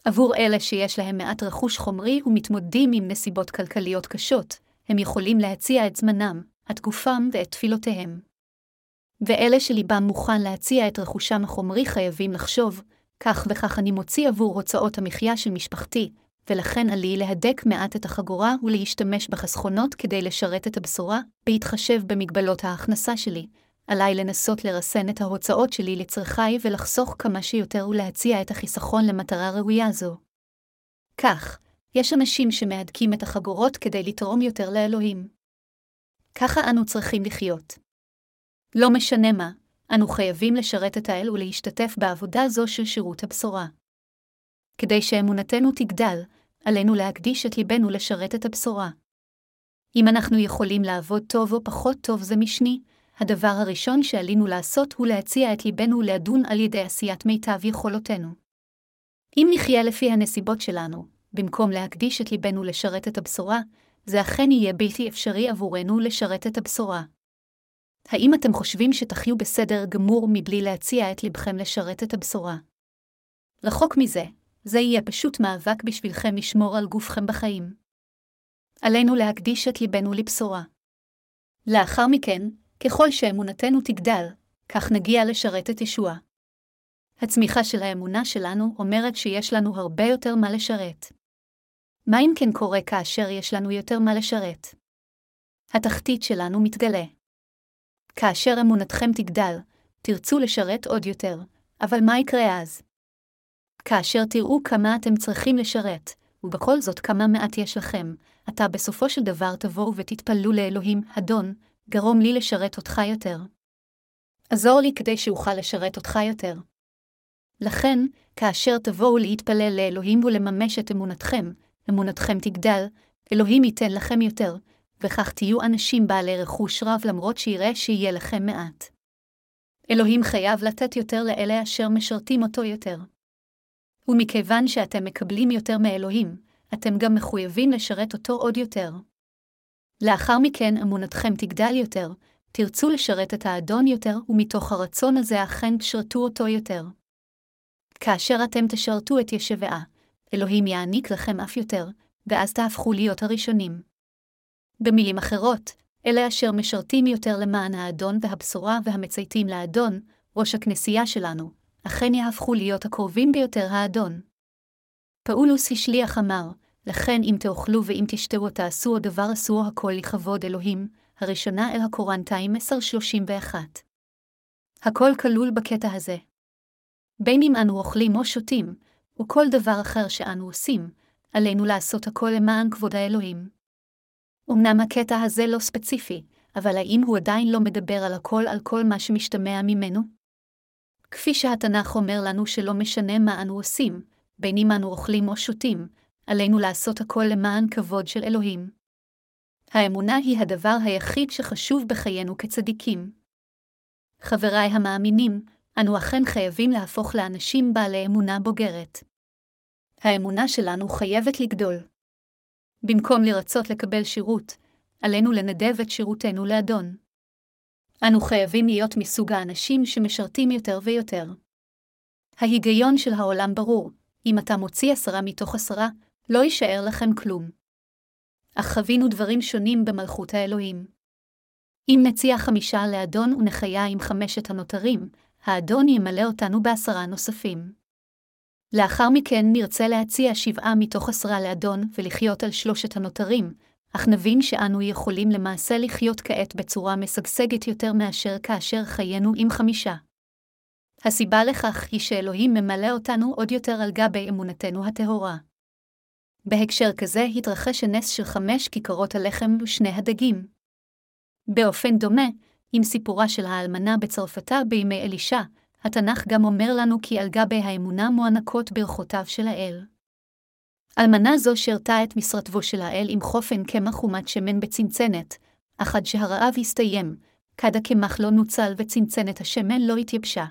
עבור אלה שיש להם מעט רכוש חומרי ומתמודדים עם נסיבות כלכליות קשות, הם יכולים להציע את זמנם, את גופם ואת תפילותיהם. ואלה שליבם מוכן להציע את רכושם החומרי חייבים לחשוב, כך וכך אני מוציא עבור הוצאות המחיה של משפחתי, ולכן עלי להדק מעט את החגורה ולהשתמש בחסכונות כדי לשרת את הבשורה, בהתחשב במגבלות ההכנסה שלי. עליי לנסות לרסן את ההוצאות שלי לצרכיי ולחסוך כמה שיותר ולהציע את החיסכון למטרה ראויה זו. כך, יש אנשים שמהדקים את החגורות כדי לתרום יותר לאלוהים. ככה אנו צריכים לחיות. לא משנה מה, אנו חייבים לשרת את האל ולהשתתף בעבודה זו של שירות הבשורה. כדי שאמונתנו תגדל, עלינו להקדיש את ליבנו לשרת את הבשורה. אם אנחנו יכולים לעבוד טוב או פחות טוב זה משני, הדבר הראשון שעלינו לעשות הוא להציע את ליבנו לדון על ידי עשיית מיטב יכולותינו. אם נחיה לפי הנסיבות שלנו, במקום להקדיש את ליבנו לשרת את הבשורה, זה אכן יהיה בלתי אפשרי עבורנו לשרת את הבשורה. האם אתם חושבים שתחיו בסדר גמור מבלי להציע את לבכם לשרת את הבשורה? רחוק מזה, זה יהיה פשוט מאבק בשבילכם לשמור על גופכם בחיים. עלינו להקדיש את ליבנו לבשורה. לאחר מכן, ככל שאמונתנו תגדל, כך נגיע לשרת את ישוע. הצמיחה של האמונה שלנו אומרת שיש לנו הרבה יותר מה לשרת. מה אם כן קורה כאשר יש לנו יותר מה לשרת? התחתית שלנו מתגלה. כאשר אמונתכם תגדל, תרצו לשרת עוד יותר, אבל מה יקרה אז? כאשר תראו כמה אתם צריכים לשרת, ובכל זאת כמה מעט יש לכם, אתה בסופו של דבר תבואו ותתפללו לאלוהים, אדון, גרום לי לשרת אותך יותר. עזור לי כדי שאוכל לשרת אותך יותר. לכן, כאשר תבואו להתפלל לאלוהים ולממש את אמונתכם, אמונתכם תגדל, אלוהים ייתן לכם יותר, וכך תהיו אנשים בעלי רכוש רב למרות שיראה שיהיה לכם מעט. אלוהים חייב לתת יותר לאלה אשר משרתים אותו יותר. ומכיוון שאתם מקבלים יותר מאלוהים, אתם גם מחויבים לשרת אותו עוד יותר. לאחר מכן אמונתכם תגדל יותר, תרצו לשרת את האדון יותר, ומתוך הרצון הזה אכן תשרתו אותו יותר. כאשר אתם תשרתו את ישבעה, אלוהים יעניק לכם אף יותר, ואז תהפכו להיות הראשונים. במילים אחרות, אלה אשר משרתים יותר למען האדון והבשורה והמצייתים לאדון, ראש הכנסייה שלנו, אכן יהפכו להיות הקרובים ביותר האדון. פאולוס השליח אמר, לכן אם תאכלו ואם תשתו או תעשו או דבר אסור הכל לכבוד אלוהים, הראשונה אל הקורנטיים 1031. הכל כלול בקטע הזה. בין אם אנו אוכלים או שותים, או כל דבר אחר שאנו עושים, עלינו לעשות הכל למען כבוד האלוהים. אמנם הקטע הזה לא ספציפי, אבל האם הוא עדיין לא מדבר על הכל על כל מה שמשתמע ממנו? כפי שהתנ"ך אומר לנו שלא משנה מה אנו עושים, בין אם אנו אוכלים או שותים, עלינו לעשות הכל למען כבוד של אלוהים. האמונה היא הדבר היחיד שחשוב בחיינו כצדיקים. חבריי המאמינים, אנו אכן חייבים להפוך לאנשים בעלי אמונה בוגרת. האמונה שלנו חייבת לגדול. במקום לרצות לקבל שירות, עלינו לנדב את שירותנו לאדון. אנו חייבים להיות מסוג האנשים שמשרתים יותר ויותר. ההיגיון של העולם ברור, אם אתה מוציא עשרה מתוך עשרה, לא יישאר לכם כלום. אך חווינו דברים שונים במלכות האלוהים. אם נציע חמישה לאדון ונחיה עם חמשת הנותרים, האדון ימלא אותנו בעשרה נוספים. לאחר מכן נרצה להציע שבעה מתוך עשרה לאדון ולחיות על שלושת הנותרים, אך נבין שאנו יכולים למעשה לחיות כעת בצורה משגשגת יותר מאשר כאשר חיינו עם חמישה. הסיבה לכך היא שאלוהים ממלא אותנו עוד יותר על גבי אמונתנו הטהורה. בהקשר כזה התרחש הנס של חמש כיכרות הלחם ושני הדגים. באופן דומה, עם סיפורה של האלמנה בצרפתה בימי אלישע, התנ"ך גם אומר לנו כי על גבי האמונה מוענקות ברכותיו של האל. אלמנה זו שירתה את משרתבו של האל עם חופן קמח ומת שמן בצנצנת, אך עד שהרעב הסתיים, כד הקמח לא נוצל וצנצנת השמן לא התייבשה.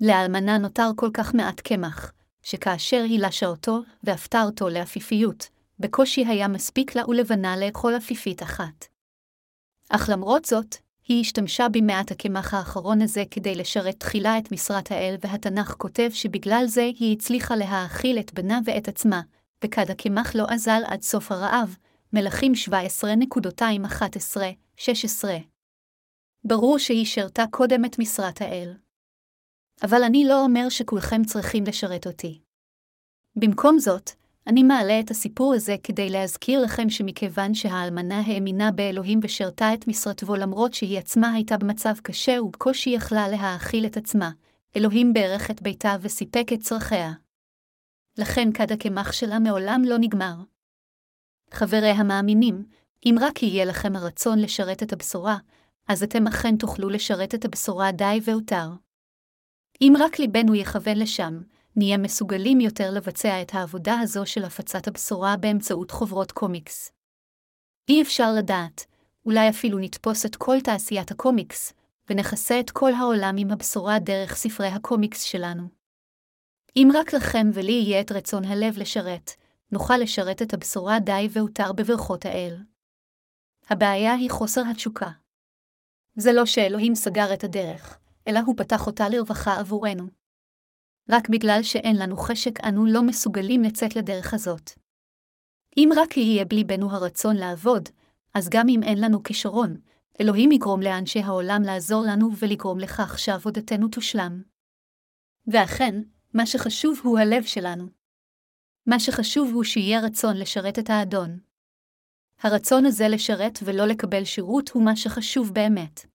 לאלמנה נותר כל כך מעט קמח, שכאשר היא לשה אותו והפתה אותו לאפיפיות, בקושי היה מספיק לה ולבנה לאכול אפיפית אחת. אך למרות זאת, היא השתמשה במעט הקמח האחרון הזה כדי לשרת תחילה את משרת האל, והתנ"ך כותב שבגלל זה היא הצליחה להאכיל את בנה ואת עצמה, וכד הקמח לא אזל עד סוף הרעב, מלכים 17.211-16. ברור שהיא שרתה קודם את משרת האל. אבל אני לא אומר שכולכם צריכים לשרת אותי. במקום זאת, אני מעלה את הסיפור הזה כדי להזכיר לכם שמכיוון שהאלמנה האמינה באלוהים ושרתה את משרתו למרות שהיא עצמה הייתה במצב קשה ובקושי יכלה להאכיל את עצמה, אלוהים בערך את ביתה וסיפק את צרכיה. לכן כד הקמח שלה מעולם לא נגמר. חברי המאמינים, אם רק יהיה לכם הרצון לשרת את הבשורה, אז אתם אכן תוכלו לשרת את הבשורה די והותר. אם רק ליבנו יכוון לשם, נהיה מסוגלים יותר לבצע את העבודה הזו של הפצת הבשורה באמצעות חוברות קומיקס. אי אפשר לדעת, אולי אפילו נתפוס את כל תעשיית הקומיקס, ונכסה את כל העולם עם הבשורה דרך ספרי הקומיקס שלנו. אם רק לכם ולי יהיה את רצון הלב לשרת, נוכל לשרת את הבשורה די והותר בברכות האל. הבעיה היא חוסר התשוקה. זה לא שאלוהים סגר את הדרך, אלא הוא פתח אותה לרווחה עבורנו. רק בגלל שאין לנו חשק אנו לא מסוגלים לצאת לדרך הזאת. אם רק יהיה בליבנו הרצון לעבוד, אז גם אם אין לנו כישרון, אלוהים יגרום לאנשי העולם לעזור לנו ולגרום לכך שעבודתנו תושלם. ואכן, מה שחשוב הוא הלב שלנו. מה שחשוב הוא שיהיה רצון לשרת את האדון. הרצון הזה לשרת ולא לקבל שירות הוא מה שחשוב באמת.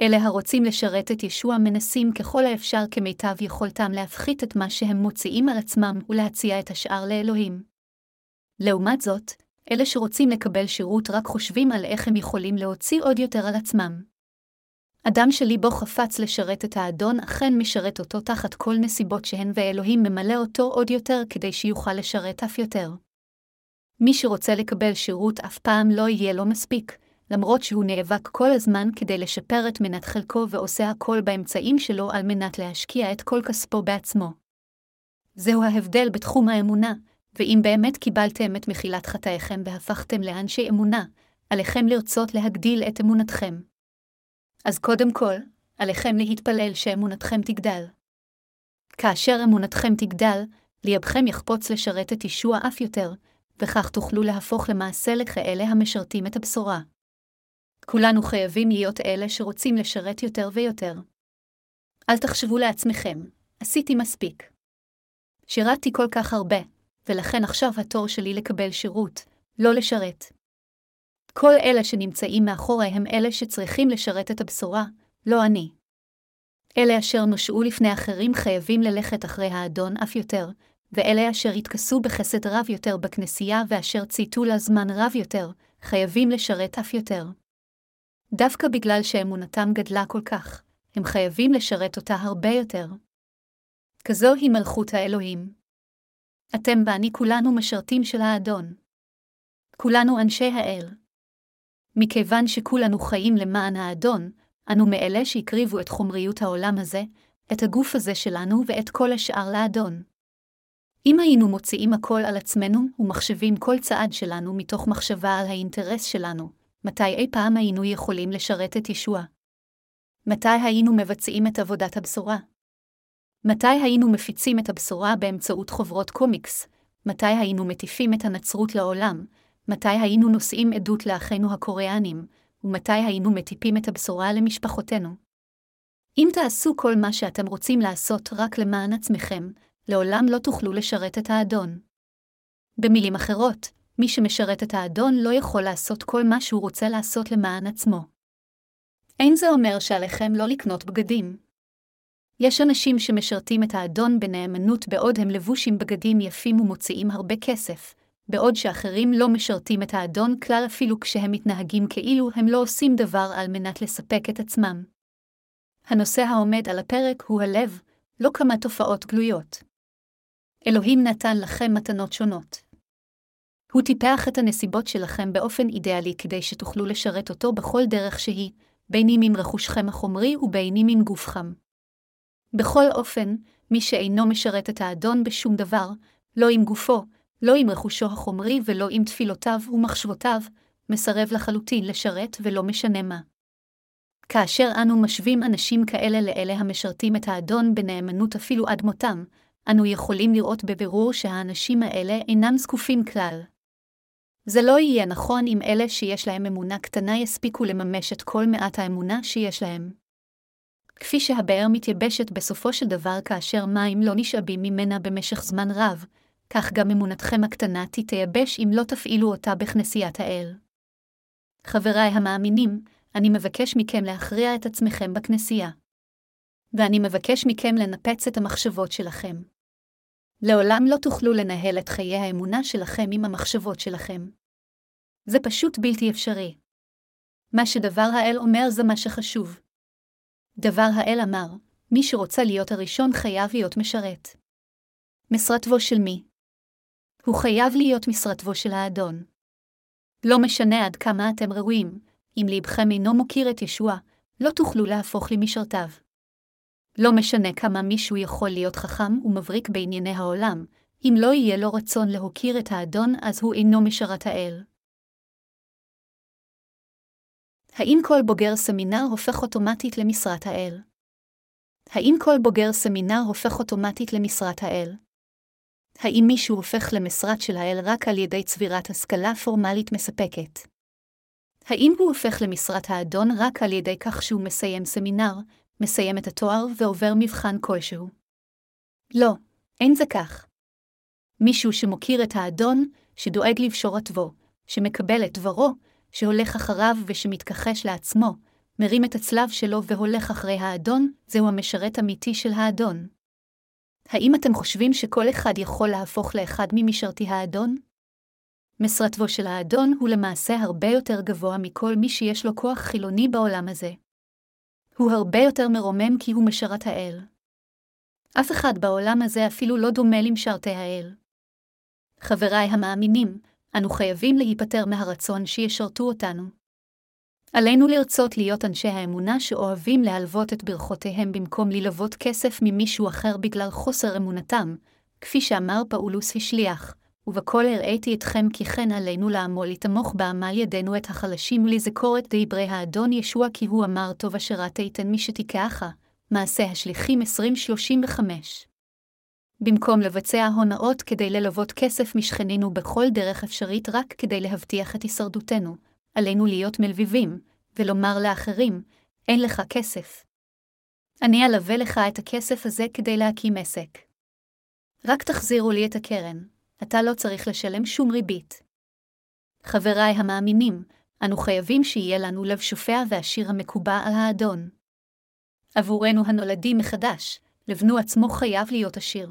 אלה הרוצים לשרת את ישוע מנסים ככל האפשר כמיטב יכולתם להפחית את מה שהם מוציאים על עצמם ולהציע את השאר לאלוהים. לעומת זאת, אלה שרוצים לקבל שירות רק חושבים על איך הם יכולים להוציא עוד יותר על עצמם. אדם שליבו חפץ לשרת את האדון אכן משרת אותו תחת כל נסיבות שהן ואלוהים ממלא אותו עוד יותר כדי שיוכל לשרת אף יותר. מי שרוצה לקבל שירות אף פעם לא יהיה לו מספיק, למרות שהוא נאבק כל הזמן כדי לשפר את מנת חלקו ועושה הכל באמצעים שלו על מנת להשקיע את כל כספו בעצמו. זהו ההבדל בתחום האמונה, ואם באמת קיבלתם את מחילת חטאיכם והפכתם לאנשי אמונה, עליכם לרצות להגדיל את אמונתכם. אז קודם כל, עליכם להתפלל שאמונתכם תגדל. כאשר אמונתכם תגדל, ליבכם יחפוץ לשרת את ישוע אף יותר, וכך תוכלו להפוך למעשה לכאלה המשרתים את הבשורה. כולנו חייבים להיות אלה שרוצים לשרת יותר ויותר. אל תחשבו לעצמכם, עשיתי מספיק. שירתתי כל כך הרבה, ולכן עכשיו התור שלי לקבל שירות, לא לשרת. כל אלה שנמצאים מאחורי הם אלה שצריכים לשרת את הבשורה, לא אני. אלה אשר נושעו לפני אחרים חייבים ללכת אחרי האדון אף יותר, ואלה אשר התכסו בחסד רב יותר בכנסייה ואשר צייתו לה זמן רב יותר, חייבים לשרת אף יותר. דווקא בגלל שאמונתם גדלה כל כך, הם חייבים לשרת אותה הרבה יותר. כזו היא מלכות האלוהים. אתם ואני כולנו משרתים של האדון. כולנו אנשי האל. מכיוון שכולנו חיים למען האדון, אנו מאלה שהקריבו את חומריות העולם הזה, את הגוף הזה שלנו ואת כל השאר לאדון. אם היינו מוציאים הכל על עצמנו ומחשבים כל צעד שלנו מתוך מחשבה על האינטרס שלנו, מתי אי פעם היינו יכולים לשרת את ישוע? מתי היינו מבצעים את עבודת הבשורה? מתי היינו מפיצים את הבשורה באמצעות חוברות קומיקס? מתי היינו מטיפים את הנצרות לעולם? מתי היינו נושאים עדות לאחינו הקוריאנים? ומתי היינו מטיפים את הבשורה למשפחותינו? אם תעשו כל מה שאתם רוצים לעשות רק למען עצמכם, לעולם לא תוכלו לשרת את האדון. במילים אחרות, מי שמשרת את האדון לא יכול לעשות כל מה שהוא רוצה לעשות למען עצמו. אין זה אומר שעליכם לא לקנות בגדים. יש אנשים שמשרתים את האדון בנאמנות בעוד הם לבושים בגדים יפים ומוציאים הרבה כסף, בעוד שאחרים לא משרתים את האדון כלל אפילו כשהם מתנהגים כאילו הם לא עושים דבר על מנת לספק את עצמם. הנושא העומד על הפרק הוא הלב, לא כמה תופעות גלויות. אלוהים נתן לכם מתנות שונות. הוא טיפח את הנסיבות שלכם באופן אידיאלי כדי שתוכלו לשרת אותו בכל דרך שהיא, בין אם עם רכושכם החומרי ובין אם עם גופכם. בכל אופן, מי שאינו משרת את האדון בשום דבר, לא עם גופו, לא עם רכושו החומרי ולא עם תפילותיו ומחשבותיו, מסרב לחלוטין לשרת ולא משנה מה. כאשר אנו משווים אנשים כאלה לאלה המשרתים את האדון בנאמנות אפילו עד מותם, אנו יכולים לראות בבירור שהאנשים האלה אינם זקופים כלל. זה לא יהיה נכון אם אלה שיש להם אמונה קטנה יספיקו לממש את כל מעט האמונה שיש להם. כפי שהבאר מתייבשת בסופו של דבר כאשר מים לא נשאבים ממנה במשך זמן רב, כך גם אמונתכם הקטנה תתייבש אם לא תפעילו אותה בכנסיית האל. חבריי המאמינים, אני מבקש מכם להכריע את עצמכם בכנסייה. ואני מבקש מכם לנפץ את המחשבות שלכם. לעולם לא תוכלו לנהל את חיי האמונה שלכם עם המחשבות שלכם. זה פשוט בלתי אפשרי. מה שדבר האל אומר זה מה שחשוב. דבר האל אמר, מי שרוצה להיות הראשון חייב להיות משרת. משרתו של מי? הוא חייב להיות משרתו של האדון. לא משנה עד כמה אתם ראויים, אם ליבכם אינו מוקיר את ישוע, לא תוכלו להפוך למשרתיו. לא משנה כמה מישהו יכול להיות חכם ומבריק בענייני העולם, אם לא יהיה לו רצון להוקיר את האדון, אז הוא אינו משרת האל. האם כל בוגר סמינר הופך אוטומטית למשרת האל? האם כל בוגר סמינר הופך אוטומטית למשרת האל? האם מישהו הופך למשרת של האל רק על ידי צבירת השכלה פורמלית מספקת? האם הוא הופך למשרת האדון רק על ידי כך שהוא מסיים סמינר, מסיים את התואר ועובר מבחן כלשהו? לא, אין זה כך. מישהו שמוקיר את האדון, שדואג לבשורתו, שמקבל את דברו, שהולך אחריו ושמתכחש לעצמו, מרים את הצלב שלו והולך אחרי האדון, זהו המשרת אמיתי של האדון. האם אתם חושבים שכל אחד יכול להפוך לאחד ממשרתי האדון? משרתו של האדון הוא למעשה הרבה יותר גבוה מכל מי שיש לו כוח חילוני בעולם הזה. הוא הרבה יותר מרומם כי הוא משרת האל. אף אחד בעולם הזה אפילו לא דומה למשרתי האל. חבריי המאמינים, אנו חייבים להיפטר מהרצון שישרתו אותנו. עלינו לרצות להיות אנשי האמונה שאוהבים להלוות את ברכותיהם במקום ללוות כסף ממישהו אחר בגלל חוסר אמונתם, כפי שאמר פאולוס השליח, ובכל הראיתי אתכם כי כן עלינו לעמול לתמוך בעמל ידינו את החלשים ולזכור את דברי האדון ישוע כי הוא אמר טוב אשר תיתן מי שתיקחה, מעשה השליחים 2035. במקום לבצע הונאות כדי ללוות כסף משכנינו בכל דרך אפשרית רק כדי להבטיח את הישרדותנו, עלינו להיות מלביבים, ולומר לאחרים, אין לך כסף. אני אלווה לך את הכסף הזה כדי להקים עסק. רק תחזירו לי את הקרן, אתה לא צריך לשלם שום ריבית. חבריי המאמינים, אנו חייבים שיהיה לנו לב שופע ועשיר המקובע על האדון. עבורנו הנולדים מחדש, לבנו עצמו חייב להיות עשיר.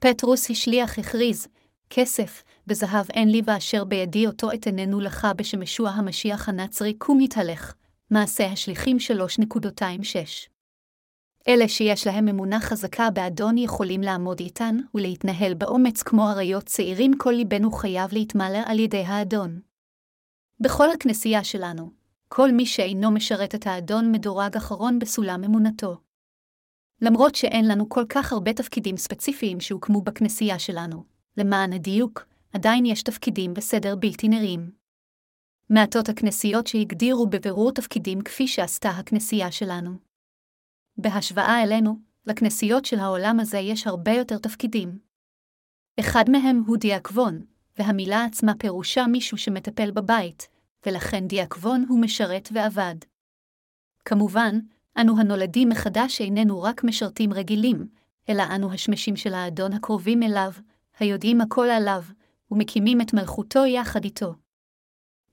פטרוס השליח הכריז, כסף, בזהב אין לי ואשר בידי אותו אתננו לך בשם ישוע המשיח הנצרי קום יתהלך. מעשה השליחים 3.26 אלה שיש להם אמונה חזקה באדון יכולים לעמוד איתן ולהתנהל באומץ כמו אריות צעירים כל ליבנו חייב להתמלא על ידי האדון. בכל הכנסייה שלנו, כל מי שאינו משרת את האדון מדורג אחרון בסולם אמונתו. למרות שאין לנו כל כך הרבה תפקידים ספציפיים שהוקמו בכנסייה שלנו, למען הדיוק, עדיין יש תפקידים בסדר בלתי נראים. מעטות הכנסיות שהגדירו בבירור תפקידים כפי שעשתה הכנסייה שלנו. בהשוואה אלינו, לכנסיות של העולם הזה יש הרבה יותר תפקידים. אחד מהם הוא דיאקבון, והמילה עצמה פירושה מישהו שמטפל בבית, ולכן דיאקבון הוא משרת ועבד. כמובן, אנו הנולדים מחדש איננו רק משרתים רגילים, אלא אנו השמשים של האדון הקרובים אליו, היודעים הכל עליו, ומקימים את מלכותו יחד איתו.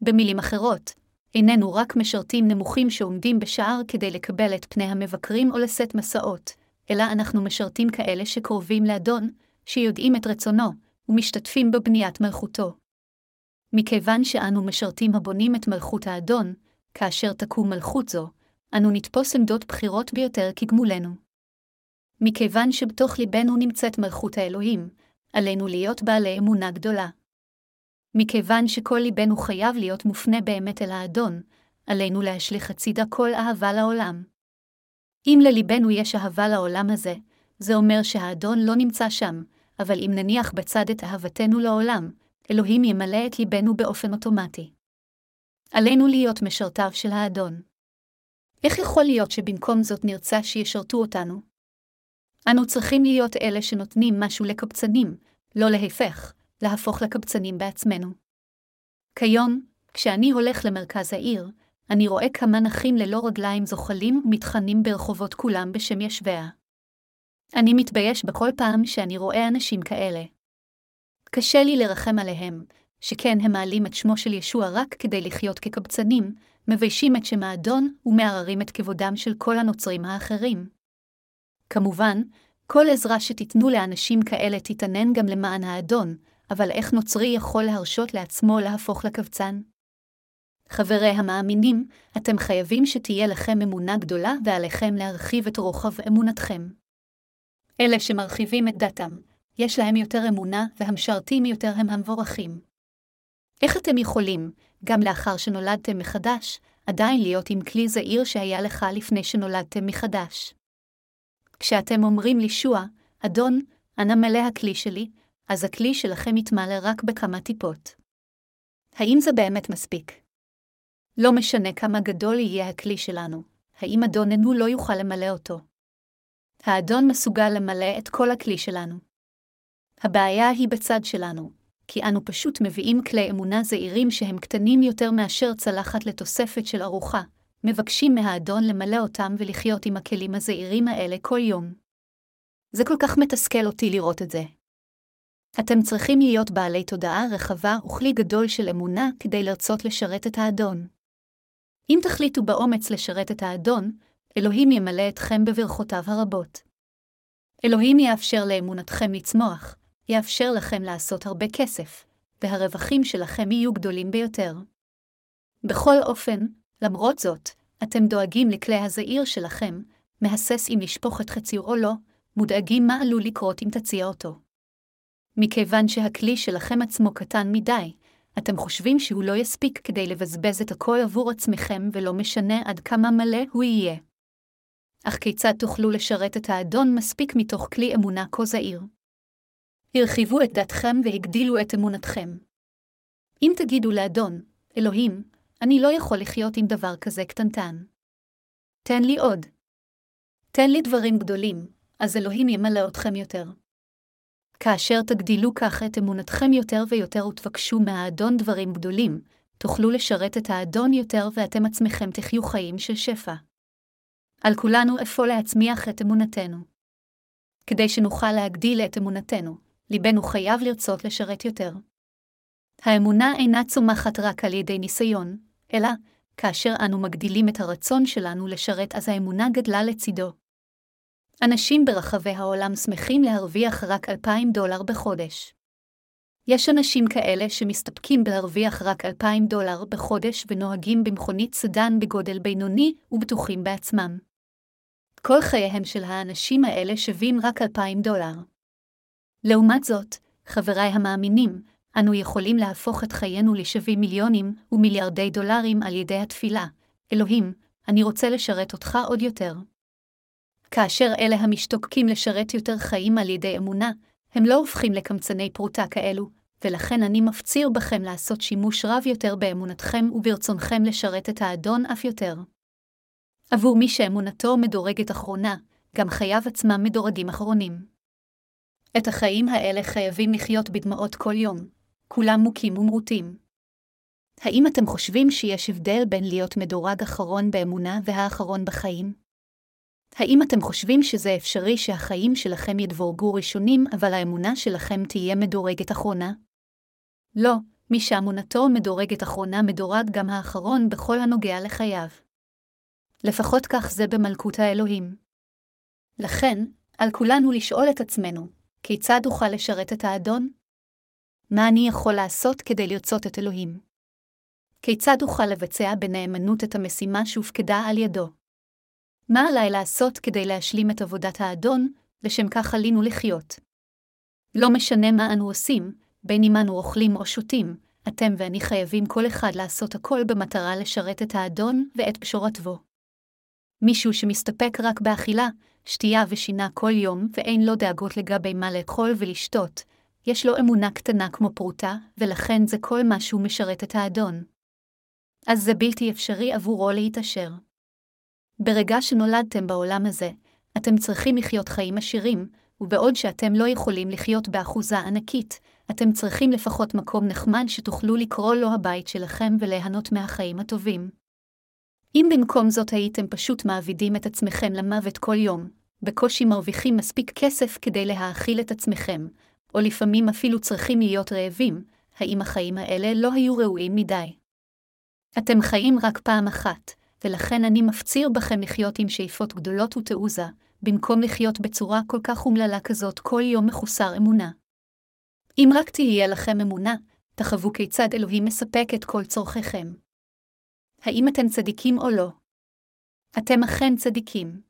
במילים אחרות, איננו רק משרתים נמוכים שעומדים בשער כדי לקבל את פני המבקרים או לשאת מסעות, אלא אנחנו משרתים כאלה שקרובים לאדון, שיודעים את רצונו, ומשתתפים בבניית מלכותו. מכיוון שאנו משרתים הבונים את מלכות האדון, כאשר תקום מלכות זו, אנו נתפוס עמדות בכירות ביותר כגמולנו. מכיוון שבתוך ליבנו נמצאת מלכות האלוהים, עלינו להיות בעלי אמונה גדולה. מכיוון שכל ליבנו חייב להיות מופנה באמת אל האדון, עלינו להשליך הצידה כל אהבה לעולם. אם לליבנו יש אהבה לעולם הזה, זה אומר שהאדון לא נמצא שם, אבל אם נניח בצד את אהבתנו לעולם, אלוהים ימלא את ליבנו באופן אוטומטי. עלינו להיות משרתיו של האדון. איך יכול להיות שבמקום זאת נרצה שישרתו אותנו? אנו צריכים להיות אלה שנותנים משהו לקבצנים, לא להפך, להפוך לקבצנים בעצמנו. כיום, כשאני הולך למרכז העיר, אני רואה כמה נכים ללא רגליים זוחלים ומתחנים ברחובות כולם בשם ישביה. אני מתבייש בכל פעם שאני רואה אנשים כאלה. קשה לי לרחם עליהם, שכן הם מעלים את שמו של ישוע רק כדי לחיות כקבצנים, מביישים את שם האדון ומערערים את כבודם של כל הנוצרים האחרים. כמובן, כל עזרה שתיתנו לאנשים כאלה תיתנן גם למען האדון, אבל איך נוצרי יכול להרשות לעצמו להפוך לקבצן? חברי המאמינים, אתם חייבים שתהיה לכם אמונה גדולה ועליכם להרחיב את רוחב אמונתכם. אלה שמרחיבים את דתם, יש להם יותר אמונה והמשרתים יותר הם המבורכים. איך אתם יכולים, גם לאחר שנולדתם מחדש, עדיין להיות עם כלי זעיר שהיה לך לפני שנולדתם מחדש? כשאתם אומרים לישוע, אדון, אנא מלא הכלי שלי, אז הכלי שלכם יתמלא רק בכמה טיפות. האם זה באמת מספיק? לא משנה כמה גדול יהיה הכלי שלנו, האם אדוננו לא יוכל למלא אותו. האדון מסוגל למלא את כל הכלי שלנו. הבעיה היא בצד שלנו, כי אנו פשוט מביאים כלי אמונה זעירים שהם קטנים יותר מאשר צלחת לתוספת של ארוחה, מבקשים מהאדון למלא אותם ולחיות עם הכלים הזעירים האלה כל יום. זה כל כך מתסכל אותי לראות את זה. אתם צריכים להיות בעלי תודעה רחבה וכלי גדול של אמונה כדי לרצות לשרת את האדון. אם תחליטו באומץ לשרת את האדון, אלוהים ימלא אתכם בברכותיו הרבות. אלוהים יאפשר לאמונתכם לצמוח, יאפשר לכם לעשות הרבה כסף, והרווחים שלכם יהיו גדולים ביותר. בכל אופן, למרות זאת, אתם דואגים לכלי הזעיר שלכם, מהסס אם לשפוך את חציו או לא, מודאגים מה עלול לקרות אם תציע אותו. מכיוון שהכלי שלכם עצמו קטן מדי, אתם חושבים שהוא לא יספיק כדי לבזבז את הכל עבור עצמכם ולא משנה עד כמה מלא הוא יהיה. אך כיצד תוכלו לשרת את האדון מספיק מתוך כלי אמונה כה זעיר? הרחיבו את דתכם והגדילו את אמונתכם. אם תגידו לאדון, אלוהים, אני לא יכול לחיות עם דבר כזה קטנטן. תן לי עוד. תן לי דברים גדולים, אז אלוהים ימלא אתכם יותר. כאשר תגדילו כך את אמונתכם יותר ויותר ותבקשו מהאדון דברים גדולים, תוכלו לשרת את האדון יותר ואתם עצמכם תחיו חיים של שפע. על כולנו אפוא להצמיח את אמונתנו. כדי שנוכל להגדיל את אמונתנו, ליבנו חייב לרצות לשרת יותר. האמונה אינה צומחת רק על ידי ניסיון, אלא, כאשר אנו מגדילים את הרצון שלנו לשרת אז האמונה גדלה לצידו. אנשים ברחבי העולם שמחים להרוויח רק 2,000 דולר בחודש. יש אנשים כאלה שמסתפקים בהרוויח רק 2,000 דולר בחודש ונוהגים במכונית סדן בגודל בינוני ובטוחים בעצמם. כל חייהם של האנשים האלה שווים רק 2,000 דולר. לעומת זאת, חבריי המאמינים, אנו יכולים להפוך את חיינו לשווים מיליונים ומיליארדי דולרים על ידי התפילה. אלוהים, אני רוצה לשרת אותך עוד יותר. כאשר אלה המשתוקקים לשרת יותר חיים על ידי אמונה, הם לא הופכים לקמצני פרוטה כאלו, ולכן אני מפציר בכם לעשות שימוש רב יותר באמונתכם וברצונכם לשרת את האדון אף יותר. עבור מי שאמונתו מדורגת אחרונה, גם חייו עצמם מדורגים אחרונים. את החיים האלה חייבים לחיות בדמעות כל יום, כולם מוכים ומרוטים. האם אתם חושבים שיש הבדל בין להיות מדורג אחרון באמונה והאחרון בחיים? האם אתם חושבים שזה אפשרי שהחיים שלכם ידבורגו ראשונים, אבל האמונה שלכם תהיה מדורגת אחרונה? לא, מי שאמונתו מדורגת אחרונה מדורג גם האחרון בכל הנוגע לחייו. לפחות כך זה במלכות האלוהים. לכן, על כולנו לשאול את עצמנו, כיצד אוכל לשרת את האדון? מה אני יכול לעשות כדי לרצות את אלוהים? כיצד אוכל לבצע בנאמנות את המשימה שהופקדה על ידו? מה עליי לעשות כדי להשלים את עבודת האדון, לשם כך עלינו לחיות? לא משנה מה אנו עושים, בין אם אנו אוכלים או שותים, אתם ואני חייבים כל אחד לעשות הכל במטרה לשרת את האדון ואת פשורתו. מישהו שמסתפק רק באכילה, שתייה ושינה כל יום, ואין לו דאגות לגבי מה לאכול ולשתות, יש לו אמונה קטנה כמו פרוטה, ולכן זה כל מה שהוא משרת את האדון. אז זה בלתי אפשרי עבורו להתעשר. ברגע שנולדתם בעולם הזה, אתם צריכים לחיות חיים עשירים, ובעוד שאתם לא יכולים לחיות באחוזה ענקית, אתם צריכים לפחות מקום נחמד שתוכלו לקרוא לו הבית שלכם וליהנות מהחיים הטובים. אם במקום זאת הייתם פשוט מעבידים את עצמכם למוות כל יום, בקושי מרוויחים מספיק כסף כדי להאכיל את עצמכם, או לפעמים אפילו צריכים להיות רעבים, האם החיים האלה לא היו ראויים מדי? אתם חיים רק פעם אחת, ולכן אני מפציר בכם לחיות עם שאיפות גדולות ותעוזה, במקום לחיות בצורה כל כך אומללה כזאת כל יום מחוסר אמונה. אם רק תהיה לכם אמונה, תחוו כיצד אלוהים מספק את כל צורכיכם. האם אתם צדיקים או לא? אתם אכן צדיקים.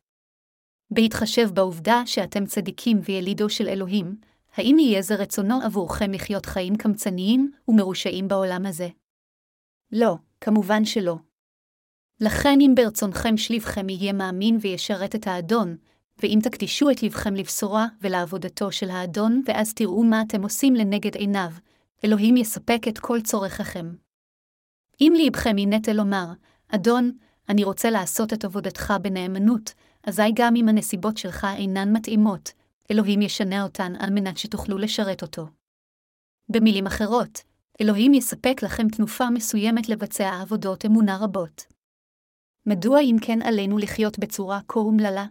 בהתחשב בעובדה שאתם צדיקים וילידו של אלוהים, האם יהיה זה רצונו עבורכם לחיות חיים קמצניים ומרושעים בעולם הזה? לא, כמובן שלא. לכן אם ברצונכם שלבכם יהיה מאמין וישרת את האדון, ואם תקדישו את לבכם לבשורה ולעבודתו של האדון, ואז תראו מה אתם עושים לנגד עיניו, אלוהים יספק את כל צורככם. אם ליבכם ינטה לומר, אדון, אני רוצה לעשות את עבודתך בנאמנות, אזי גם אם הנסיבות שלך אינן מתאימות, אלוהים ישנה אותן על מנת שתוכלו לשרת אותו. במילים אחרות, אלוהים יספק לכם תנופה מסוימת לבצע עבודות אמונה רבות. מדוע אם כן עלינו לחיות בצורה כה אומללה?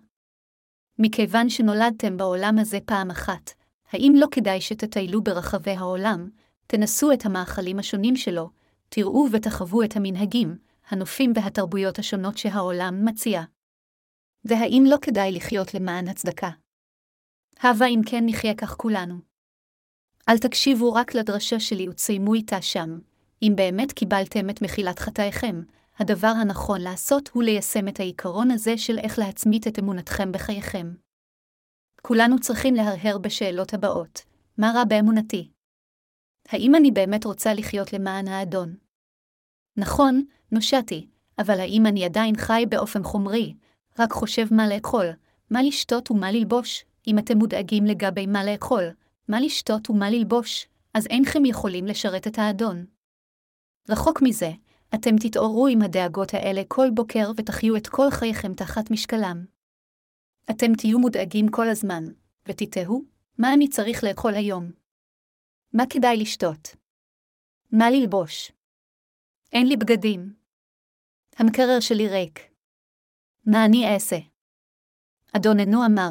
מכיוון שנולדתם בעולם הזה פעם אחת, האם לא כדאי שתטיילו ברחבי העולם, תנסו את המאכלים השונים שלו, תראו ותחוו את המנהגים, הנופים והתרבויות השונות שהעולם מציע. והאם לא כדאי לחיות למען הצדקה? הבה אם כן נחיה כך כולנו. אל תקשיבו רק לדרשה שלי ותסיימו איתה שם. אם באמת קיבלתם את מחילת חטאיכם, הדבר הנכון לעשות הוא ליישם את העיקרון הזה של איך להצמית את אמונתכם בחייכם. כולנו צריכים להרהר בשאלות הבאות מה רע באמונתי? האם אני באמת רוצה לחיות למען האדון? נכון, נושעתי, אבל האם אני עדיין חי באופן חומרי, רק חושב מה לאכול, מה לשתות ומה ללבוש, אם אתם מודאגים לגבי מה לאכול, מה לשתות ומה ללבוש, אז אינכם יכולים לשרת את האדון. רחוק מזה, אתם תתעוררו עם הדאגות האלה כל בוקר ותחיו את כל חייכם תחת משקלם. אתם תהיו מודאגים כל הזמן, ותתהו, מה אני צריך לאכול היום? מה כדאי לשתות? מה ללבוש? אין לי בגדים. המקרר שלי ריק. מה אני אעשה? אדוננו אמר,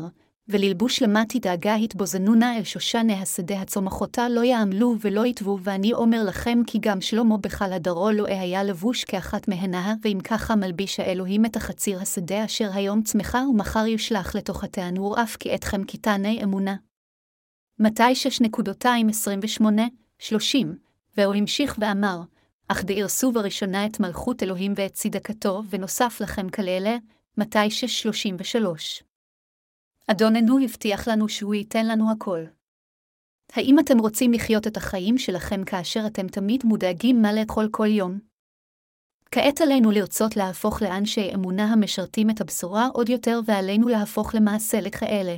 וללבוש למטי דאגה התבוזנונה אל שושנה השדה הצומחותה לא יעמלו ולא יטבו, ואני אומר לכם כי גם שלמה בחלדרו לא היה לבוש כאחת מהנה, ואם ככה מלביש האלוהים את החציר השדה אשר היום צמחה ומחר יושלך לתוך התענור אף כי אתכם כי תעני אמונה. מתי 6.28, 30, והוא המשיך ואמר, אך דארסו בראשונה את מלכות אלוהים ואת צדקתו, ונוסף לכם כאלה, מתי 6.33. אדוננו הבטיח לנו שהוא ייתן לנו הכל. האם אתם רוצים לחיות את החיים שלכם כאשר אתם תמיד מודאגים מה לאכול כל יום? כעת עלינו לרצות להפוך לאנשי אמונה המשרתים את הבשורה עוד יותר, ועלינו להפוך למעשה לכאלה.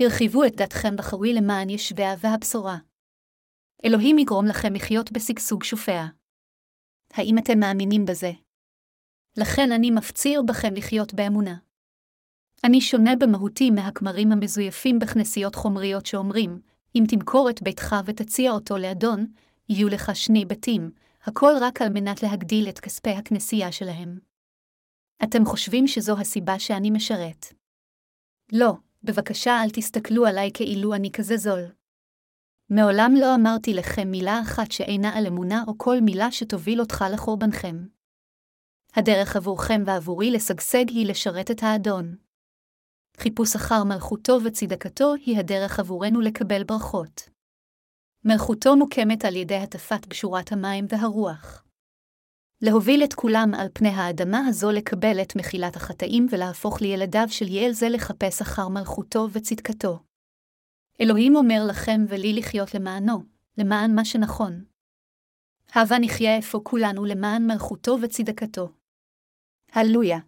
הרחיבו את דתכם בחווי למען ישביה והבשורה. אלוהים יגרום לכם לחיות בשגשוג שופע. האם אתם מאמינים בזה? לכן אני מפציר בכם לחיות באמונה. אני שונה במהותי מהכמרים המזויפים בכנסיות חומריות שאומרים, אם תמכור את ביתך ותציע אותו לאדון, יהיו לך שני בתים, הכל רק על מנת להגדיל את כספי הכנסייה שלהם. אתם חושבים שזו הסיבה שאני משרת? לא, בבקשה אל תסתכלו עליי כאילו אני כזה זול. מעולם לא אמרתי לכם מילה אחת שאינה על אמונה או כל מילה שתוביל אותך לחורבנכם. הדרך עבורכם ועבורי לשגשג היא לשרת את האדון. חיפוש אחר מלכותו וצדקתו היא הדרך עבורנו לקבל ברכות. מלכותו מוקמת על ידי הטפת גשורת המים והרוח. להוביל את כולם על פני האדמה הזו לקבל את מחילת החטאים ולהפוך לילדיו של יעל זה לחפש אחר מלכותו וצדקתו. אלוהים אומר לכם ולי לחיות למענו, למען מה שנכון. הבה נחיה אפוא כולנו למען מלכותו וצדקתו. הללויה.